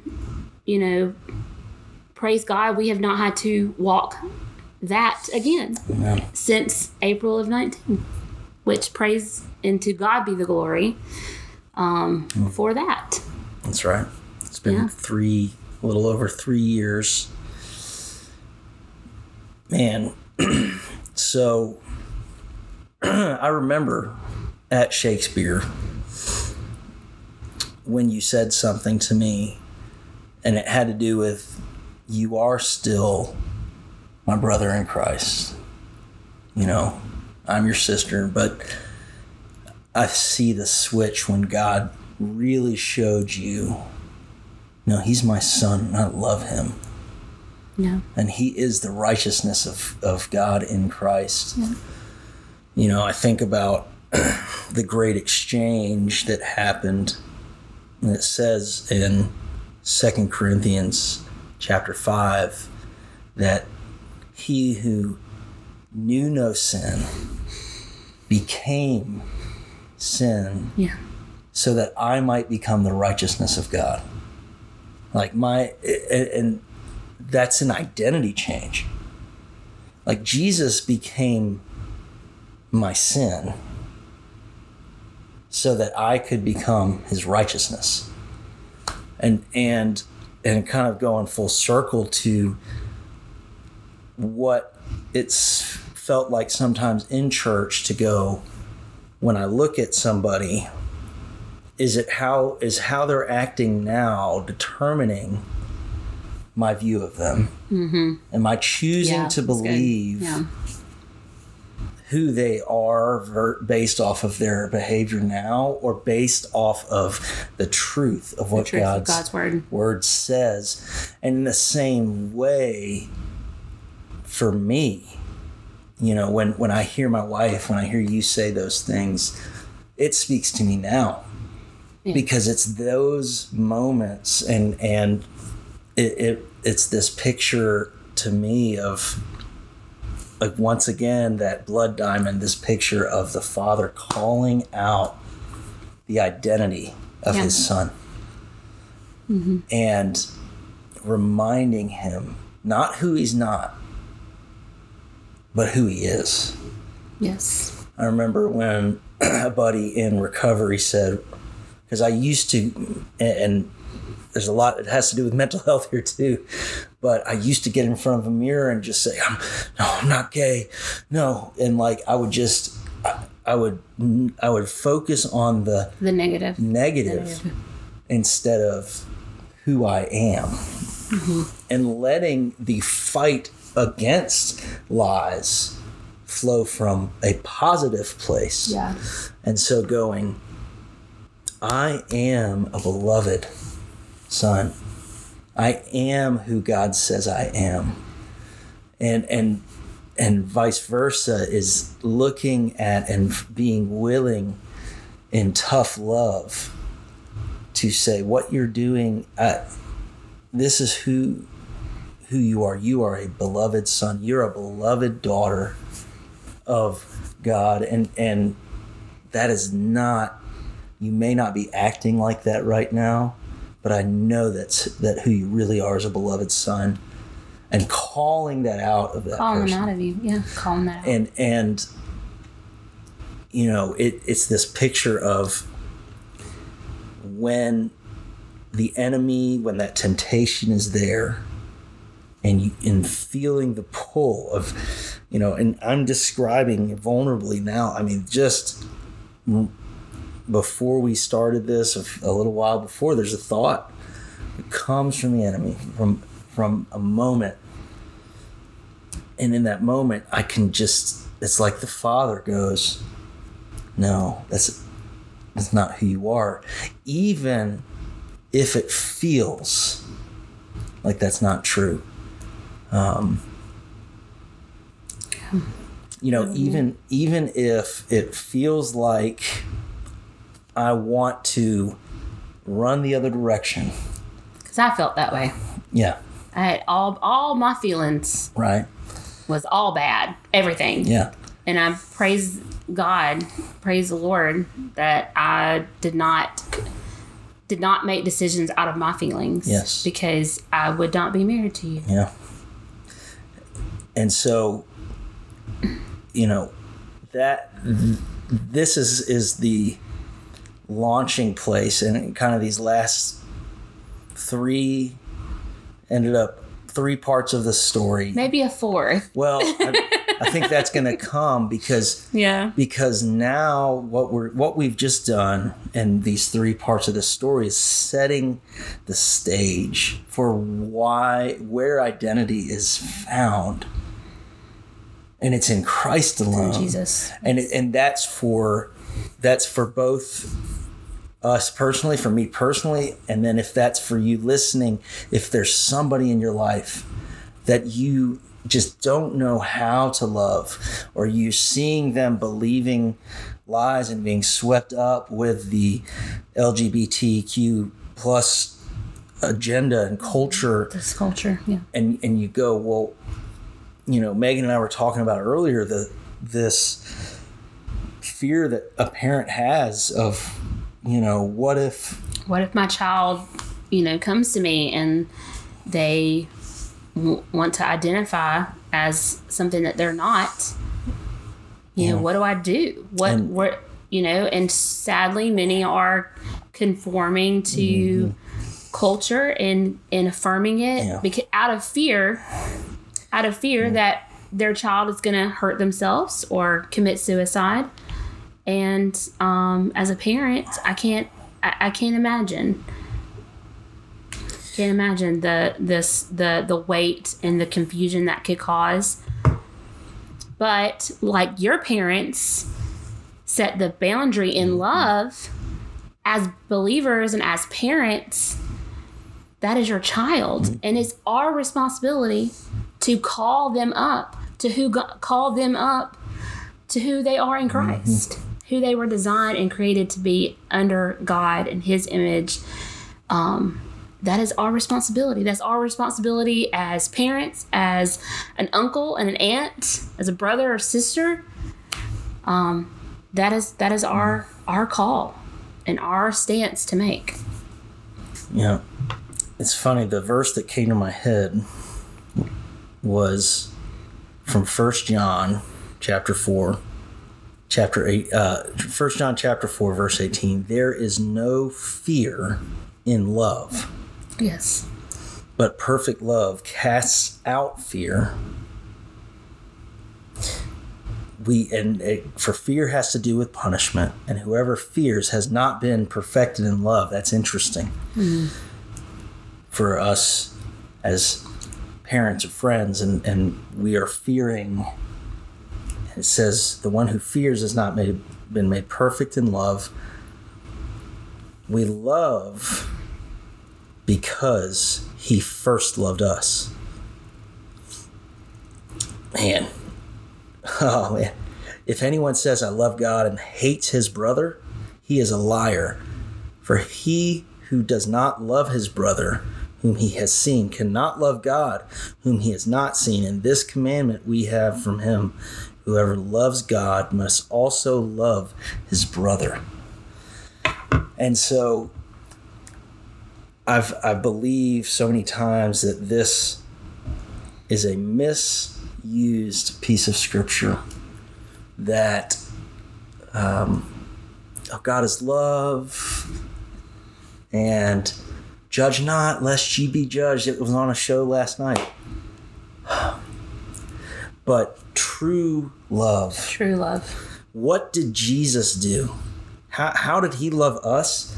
you know, praise God, we have not had to walk that again Amen. since April of 19, which praise and to God be the glory um, for that. That's right. It's been Yeah. three, a little over three years. Man, so I remember at Shakespeare when you said something to me, and it had to do with you are still my brother in Christ. You know, I'm your sister, but I see the switch when God really showed you, no, he's my son, and I love him. No. And he is the righteousness of, of God in Christ. Yeah. You know, I think about the great exchange that happened. And it says in Second Corinthians chapter 5 that he who knew no sin became sin Yeah. so that I might become the righteousness of God. Like my, and, that's an identity change. Like Jesus became my sin so that I could become his righteousness. And, and, and kind of going full circle to what it's felt like sometimes in church to go, when I look at somebody, is it how is how they're acting now determining my view of them? Mm-hmm. Am I choosing Yeah, to believe Yeah. who they are ver- based off of their behavior now, or based off of the truth of what truth of God's, God's word. word says? And in the same way, for me, you know, when when I hear my wife, when I hear you say those things, it speaks to me now Yeah. because it's those moments and and it, it it's this picture to me of like once again that blood diamond this picture of the father calling out the identity of Yeah. his son mm-hmm. and reminding him not who he's not but who he is Yes. I remember when a buddy in recovery said, because I used to, and there's a lot it has to do with mental health here too but i used to get in front of a mirror and just say i'm no i'm not gay no and like i would just i, I would i would focus on the The negative. negative instead of who i am mm-hmm. and letting the fight against lies flow from a positive place Yeah. and so going, I am a beloved son. I am who God says I am. And and and vice versa is looking at and being willing in tough love to say what you're doing uh, this is who who you are you are a beloved son you're a beloved daughter of God and and that is not you may not be acting like that right now but i know that's that who you really are as a beloved son and calling that out of that Calling person them out of you. Yeah. Calling that out. and and you know it, it's this picture of when the enemy when that temptation is there and you in feeling the pull of you know and i'm describing vulnerably now i mean just before we started this a, a little while before there's a thought that comes from the enemy from from a moment. And in that moment i can just it's like the father goes no that's that's not who you are. Even if it feels like that's not true um, you know even even if it feels like i want to run the other direction Because I felt that way. yeah I had all all my feelings right was all bad. Everything. yeah And I praise God, praise the Lord that I did not did not make decisions out of my feelings. Yes. Because I would not be married to you. Yeah. And so, you know, that this is is the launching place, and kind of these last three ended up three parts of the story. Maybe a fourth. Well, I, I think that's going to come because Yeah. because now what we're what we've just done and these three parts of the story is setting the stage for why where identity is found and it's in Christ alone Jesus. and it, and that's for that's for both us personally for me personally and then if that's for you listening if there's somebody in your life that you just don't know how to love or you seeing them believing lies and being swept up with the lgbtq plus agenda and culture This culture. Yeah. and and you go well you know meagan and i were talking about earlier the this fear that a parent has of you know what if What if my child, you know, comes to me and they w- want to identify as something that they're not? You know, what do I do? What, And- what, you know, and sadly, many are conforming to mm-hmm. culture and, and affirming it Yeah. because out of fear, out of fear that their child is going to hurt themselves or commit suicide. And um, as a parent, I can't, I, I can't imagine. Can't imagine the this the the weight and the confusion that could cause. But like your parents set the boundary in mm-hmm. love as believers and as parents that is your child. Mm-hmm. And it's our responsibility to call them up to who go- call them up to who they are in mm-hmm. Christ who they were designed and created to be under God and his image um, that is our responsibility. That's our responsibility as parents, as an uncle and an aunt, as a brother or sister. Um, that is that is our our call and our stance to make. Yeah, it's funny the verse that came to my head was from First john chapter 4 chapter 8 uh 1 john chapter 4 verse 18 there is no fear in love. Yes. But perfect love casts out fear. We and it, for fear has to do with punishment, and whoever fears has not been perfected in love. That's interesting for us as parents or friends, and and we are fearing. It says the one who fears has not made, been made perfect in love. We love because he first loved us. Man. Oh, man. If anyone says, I love God and hates his brother, he is a liar. For he who does not love his brother, whom he has seen, cannot love God, whom he has not seen. And this commandment we have from him whoever loves God must also love his brother. And so I've I believe so many times that this is a misused piece of scripture that um, oh, God is love and judge not lest ye be judged. It was on a show last night. But true love. True love. What did Jesus do? How, how did he love us?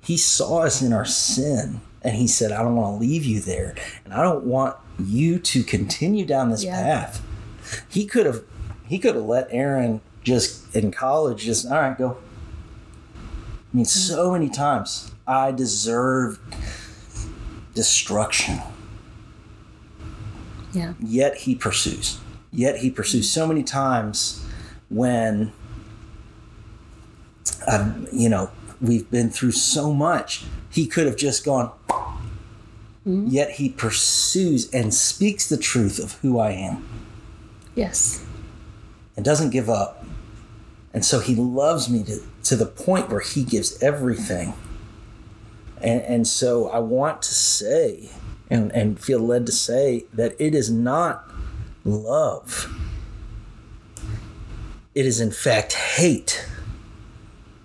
He saw us in our sin and he said, I don't want to leave you there. And I don't want you to continue down this Yeah. path. He could have he could have let Aaron just in college just all right, go. I mean, mm. so many times I deserved destruction. Yeah. Yet he pursues. Yet he pursues so many times when um, you know, we've been through so much. He could have just gone. Yet he pursues and speaks the truth of who I am Yes. and doesn't give up. And so he loves me to, to the point where he gives everything. And, and so I want to say and, and feel led to say that it is not love, it is in fact hate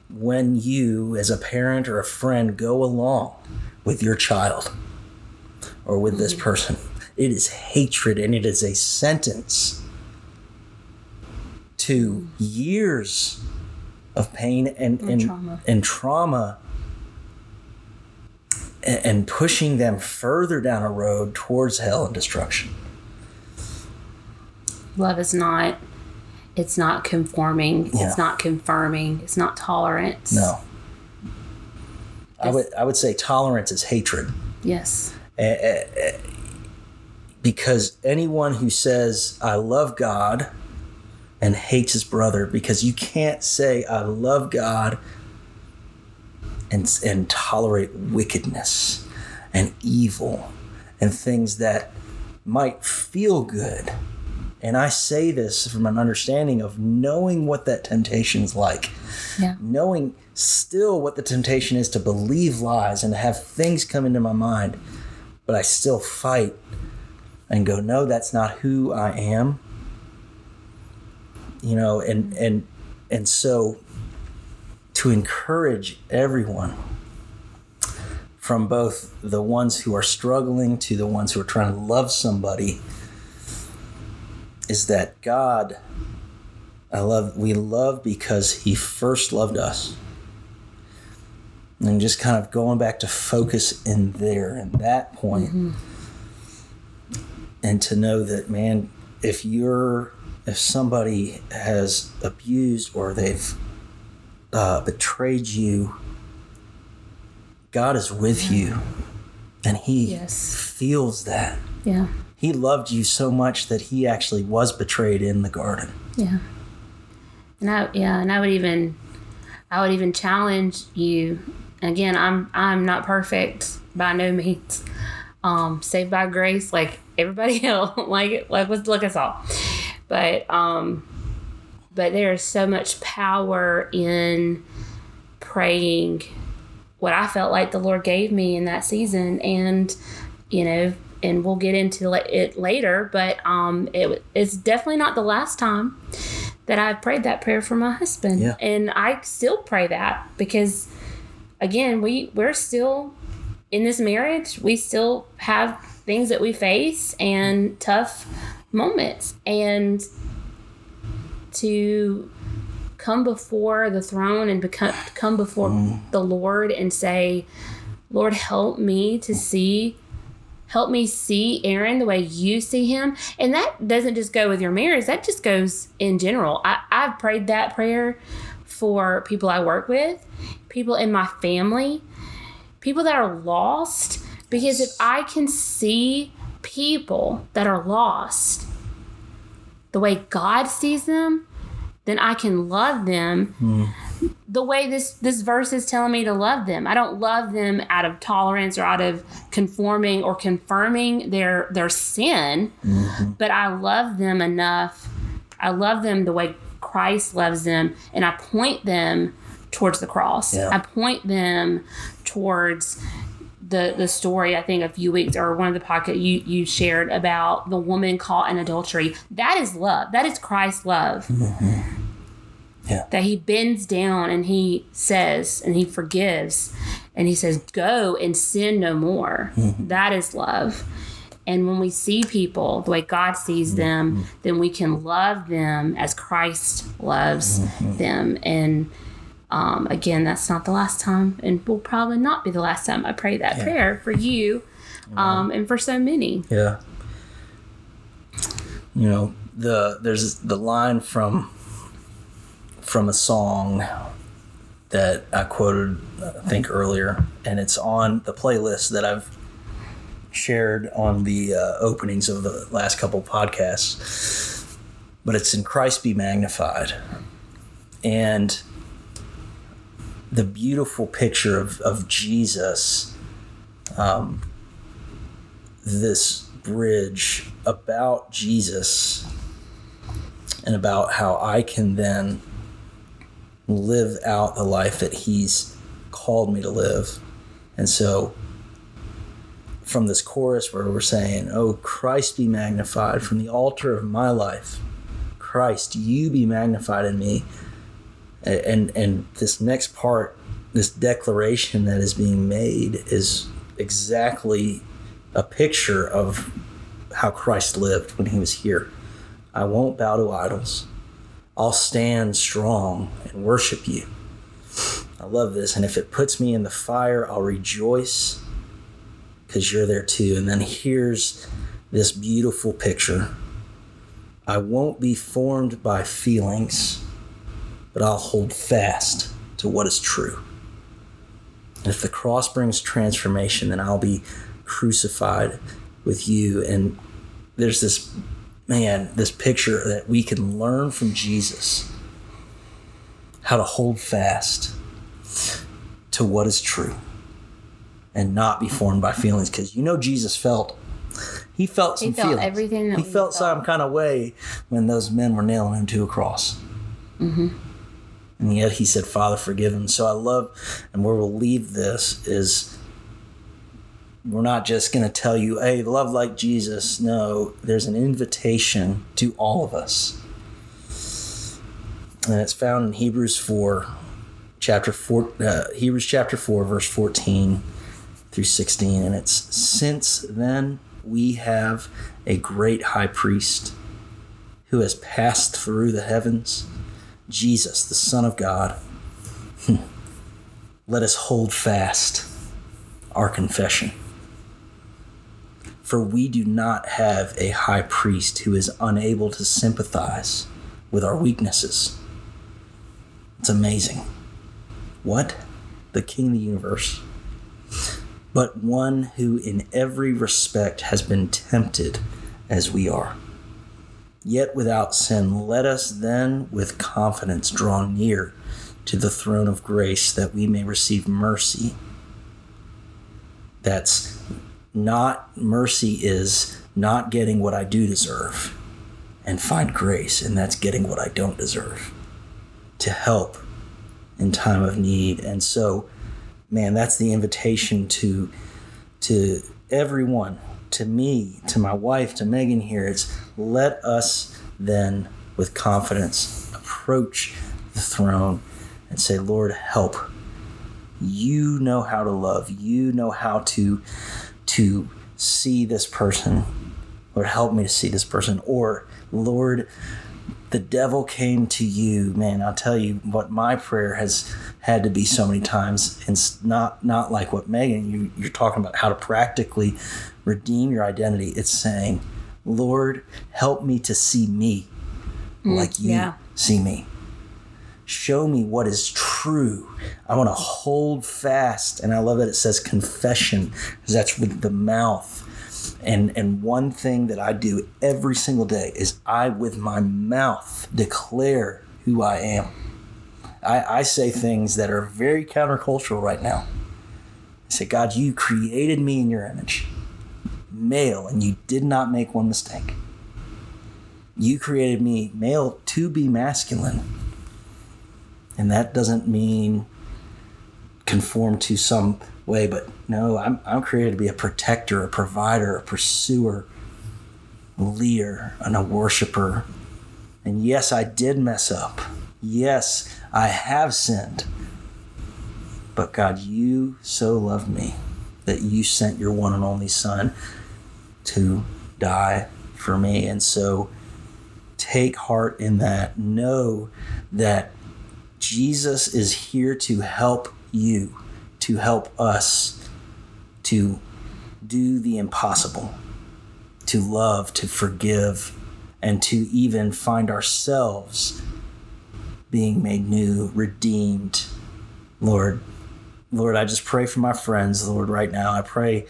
when you, as a parent or a friend, go along with your child or with this person. It is hatred and it is a sentence to years of pain and, and, trauma. and trauma a- and pushing them further down a road towards hell and destruction. Love is not. It's not conforming. Yeah. It's not confirming. It's not tolerance. No. I would I would say tolerance is hatred. Yes. Eh, eh, eh, because anyone who says I love God and hates his brother because you can't say I love God and and tolerate wickedness and evil and things that might feel good. And I say this from an understanding of knowing what that temptation is like Yeah. knowing still what the temptation is to believe lies and to have things come into my mind, but I still fight and go, no, that's not who I am. You know, and mm-hmm. and and so to encourage everyone from both the ones who are struggling to the ones who are trying to love somebody is that God I love we love because he first loved us. And just kind of going back to focus in there and that point. And to know that man, if you're if somebody has abused or they've uh, betrayed you, God is with you. And he Yes. feels that. Yeah. He loved you so much that he actually was betrayed in the garden. Yeah. And I yeah, and I would even I would even challenge you. Again, I'm I'm not perfect by no means. Um, saved by grace, like everybody else, like like let's look us all. But um but there is so much power in praying what I felt like the Lord gave me in that season and you know and we'll get into it later but um it, it's definitely not the last time that I've prayed that prayer for my husband Yeah. and I still pray that because again, we we're still in this marriage. We still have things that we face and tough moments, and to come before the throne and become come before the Lord and say, Lord, help me to see help me see Aaron the way you see him. And that doesn't just go with your marriage, that just goes in general. I, I've prayed that prayer for people I work with, people in my family, people that are lost. Because if I can see people that are lost the way God sees them, then I can love them hmm. The way this this verse is telling me to love them. I don't love them out of tolerance or out of conforming or confirming their their sin, mm-hmm. but I love them enough. I love them the way Christ loves them, and I point them towards the cross. Yeah. I point them towards the the story I think a few weeks or one of the pocket you you shared about the woman caught in adultery. That is love. That is Christ's love. Mm-hmm. Yeah. That he bends down and he says and he forgives and he says, "Go and sin no more." That is love. And when we see people the way God sees them, then we can love them as Christ loves them. And um, again, that's not the last time, and will probably not be the last time I pray that prayer for you um, and for so many. Yeah. You know, the there's the line from from a song that I quoted I think earlier and it's on the playlist that I've shared on the uh, openings of the last couple podcasts. But it's in Christ be magnified. And the beautiful picture of, of Jesus um, this bridge about Jesus and about how I can then live out the life that He's called me to live. And so, from this chorus where we're saying, Oh, Christ be magnified from the altar of my life, Christ, you be magnified in me. And, and this next part, this declaration that is being made, is exactly a picture of how Christ lived when he was here. I won't bow to idols. I'll stand strong and worship you. I love this. And if it puts me in the fire, I'll rejoice because you're there too. And then here's this beautiful picture I won't be formed by feelings, but I'll hold fast to what is true. And if the cross brings transformation, then I'll be crucified with you. And there's this, man, this picture that we can learn from Jesus how to hold fast to what is true and not be formed by feelings. Because you know, Jesus felt. He felt some He felt feelings. everything he we felt some kind of way when those men were nailing him to a cross. Mm-hmm. And yet he said, Father, forgive them. So I love, and where we'll leave this is we're not just going to tell you, hey, love like Jesus. No, there's an invitation to all of us. And it's found in Hebrews 4, chapter 4, uh, Hebrews chapter 4, verse 14 through 16. And it's, since then we have a great high priest who has passed through the heavens, Jesus, the Son of God. Let us hold fast our confession. For we do not have a high priest who is unable to sympathize with our weaknesses. It's amazing. What? The King of the universe. But one who in every respect has been tempted as we are. Yet without sin, let us then with confidence draw near to the throne of grace that we may receive mercy. That's not mercy is not getting what I do deserve and find grace, and that's getting what I don't deserve to help in time of need. And so, man, that's the invitation to to everyone, to me, to my wife, to Meagan here. It's let us then with confidence approach the throne and say, Lord, help. you know how to love. You know how to to see this person. Lord, help me to see this person. Or, Lord, the devil came to you, man. I'll tell you what my prayer has had to be so many times. It's not not like what Meagan you, you're talking about how to practically redeem your identity. It's saying, Lord, help me to see me mm, like you yeah. see me. Show me what is true. I want to hold fast. And I love that it says confession, because that's with the mouth. And and one thing that I do every single day is I with my mouth declare who I am. I, I say things that are very countercultural right now. I say, God, you created me in your image, male, and you did not make one mistake. You created me male to be masculine. And that doesn't mean conform to some way, but no, I'm, I'm created to be a protector, a provider, a pursuer, a leader, and a worshiper. And yes, I did mess up. Yes, I have sinned. But God, you so loved me that you sent your one and only Son to die for me. And so take heart in that. Know that Jesus is here to help you, to help us to do the impossible, to love, to forgive, and to even find ourselves being made new, redeemed. Lord, Lord, I just pray for my friends, Lord, right now. I pray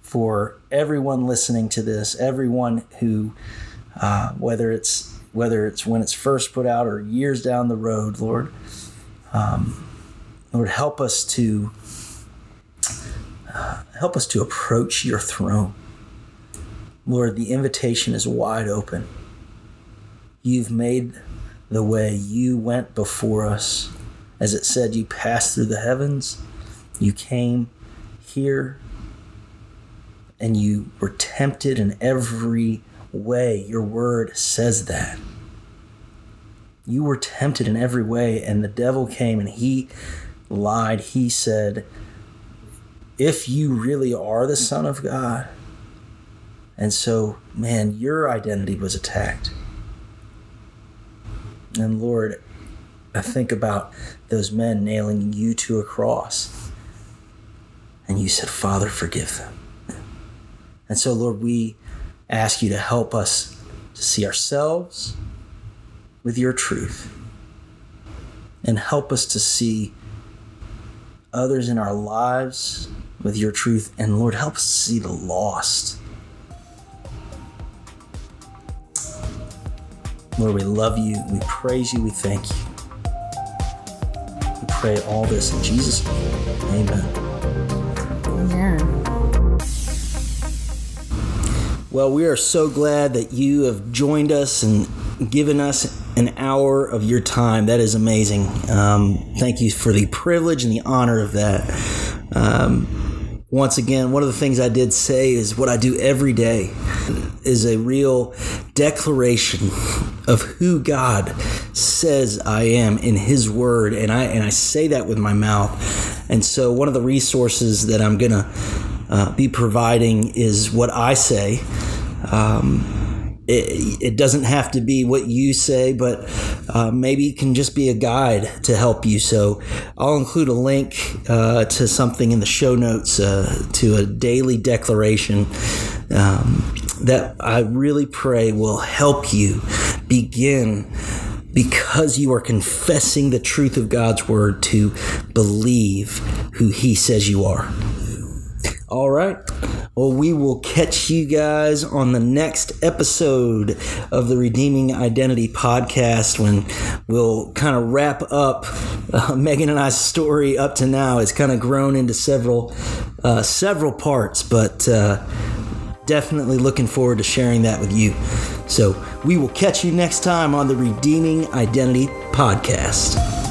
for everyone listening to this, everyone who, uh, whether it's whether it's when it's first put out or years down the road, Lord, um, Lord, help us to uh, help us to approach Your throne. Lord, the invitation is wide open. You've made the way. You went before us. As it said, you passed through the heavens. You came here and you were tempted in every way. Your word says that. You were tempted in every way, and the devil came and he lied. He said, If you really are the Son of God. And so, man, your identity was attacked. And Lord, I think about those men nailing you to a cross. And you said, Father, forgive them. And so, Lord, we ask you to help us to see ourselves with your truth and help us to see others in our lives with your truth. And Lord, help us see the lost. Lord, we love you. We praise you. We thank you. We pray all this in Jesus' name. Amen. Yeah. Well, we are so glad that you have joined us and given us an hour of your time. That is amazing. Um, thank you for the privilege and the honor of that. Um, once again, one of the things I did say is what I do every day is a real declaration of who God says I am in His Word, and I and I say that with my mouth. And so, one of the resources that I'm gonna uh, be providing is what I say. Um, it, it, doesn't have to be what you say, but uh, maybe it can just be a guide to help you. So I'll include a link uh, to something in the show notes uh, to a daily declaration um, that I really pray will help you begin because you are confessing the truth of God's word to believe who He says you are. All right. Well, we will catch you guys on the next episode of the Redeeming Identity podcast when we'll kind of wrap up uh, Meagan and I's story up to now. It's kind of grown into several uh, several parts, but uh, definitely looking forward to sharing that with you. So we will catch you next time on the Redeeming Identity podcast.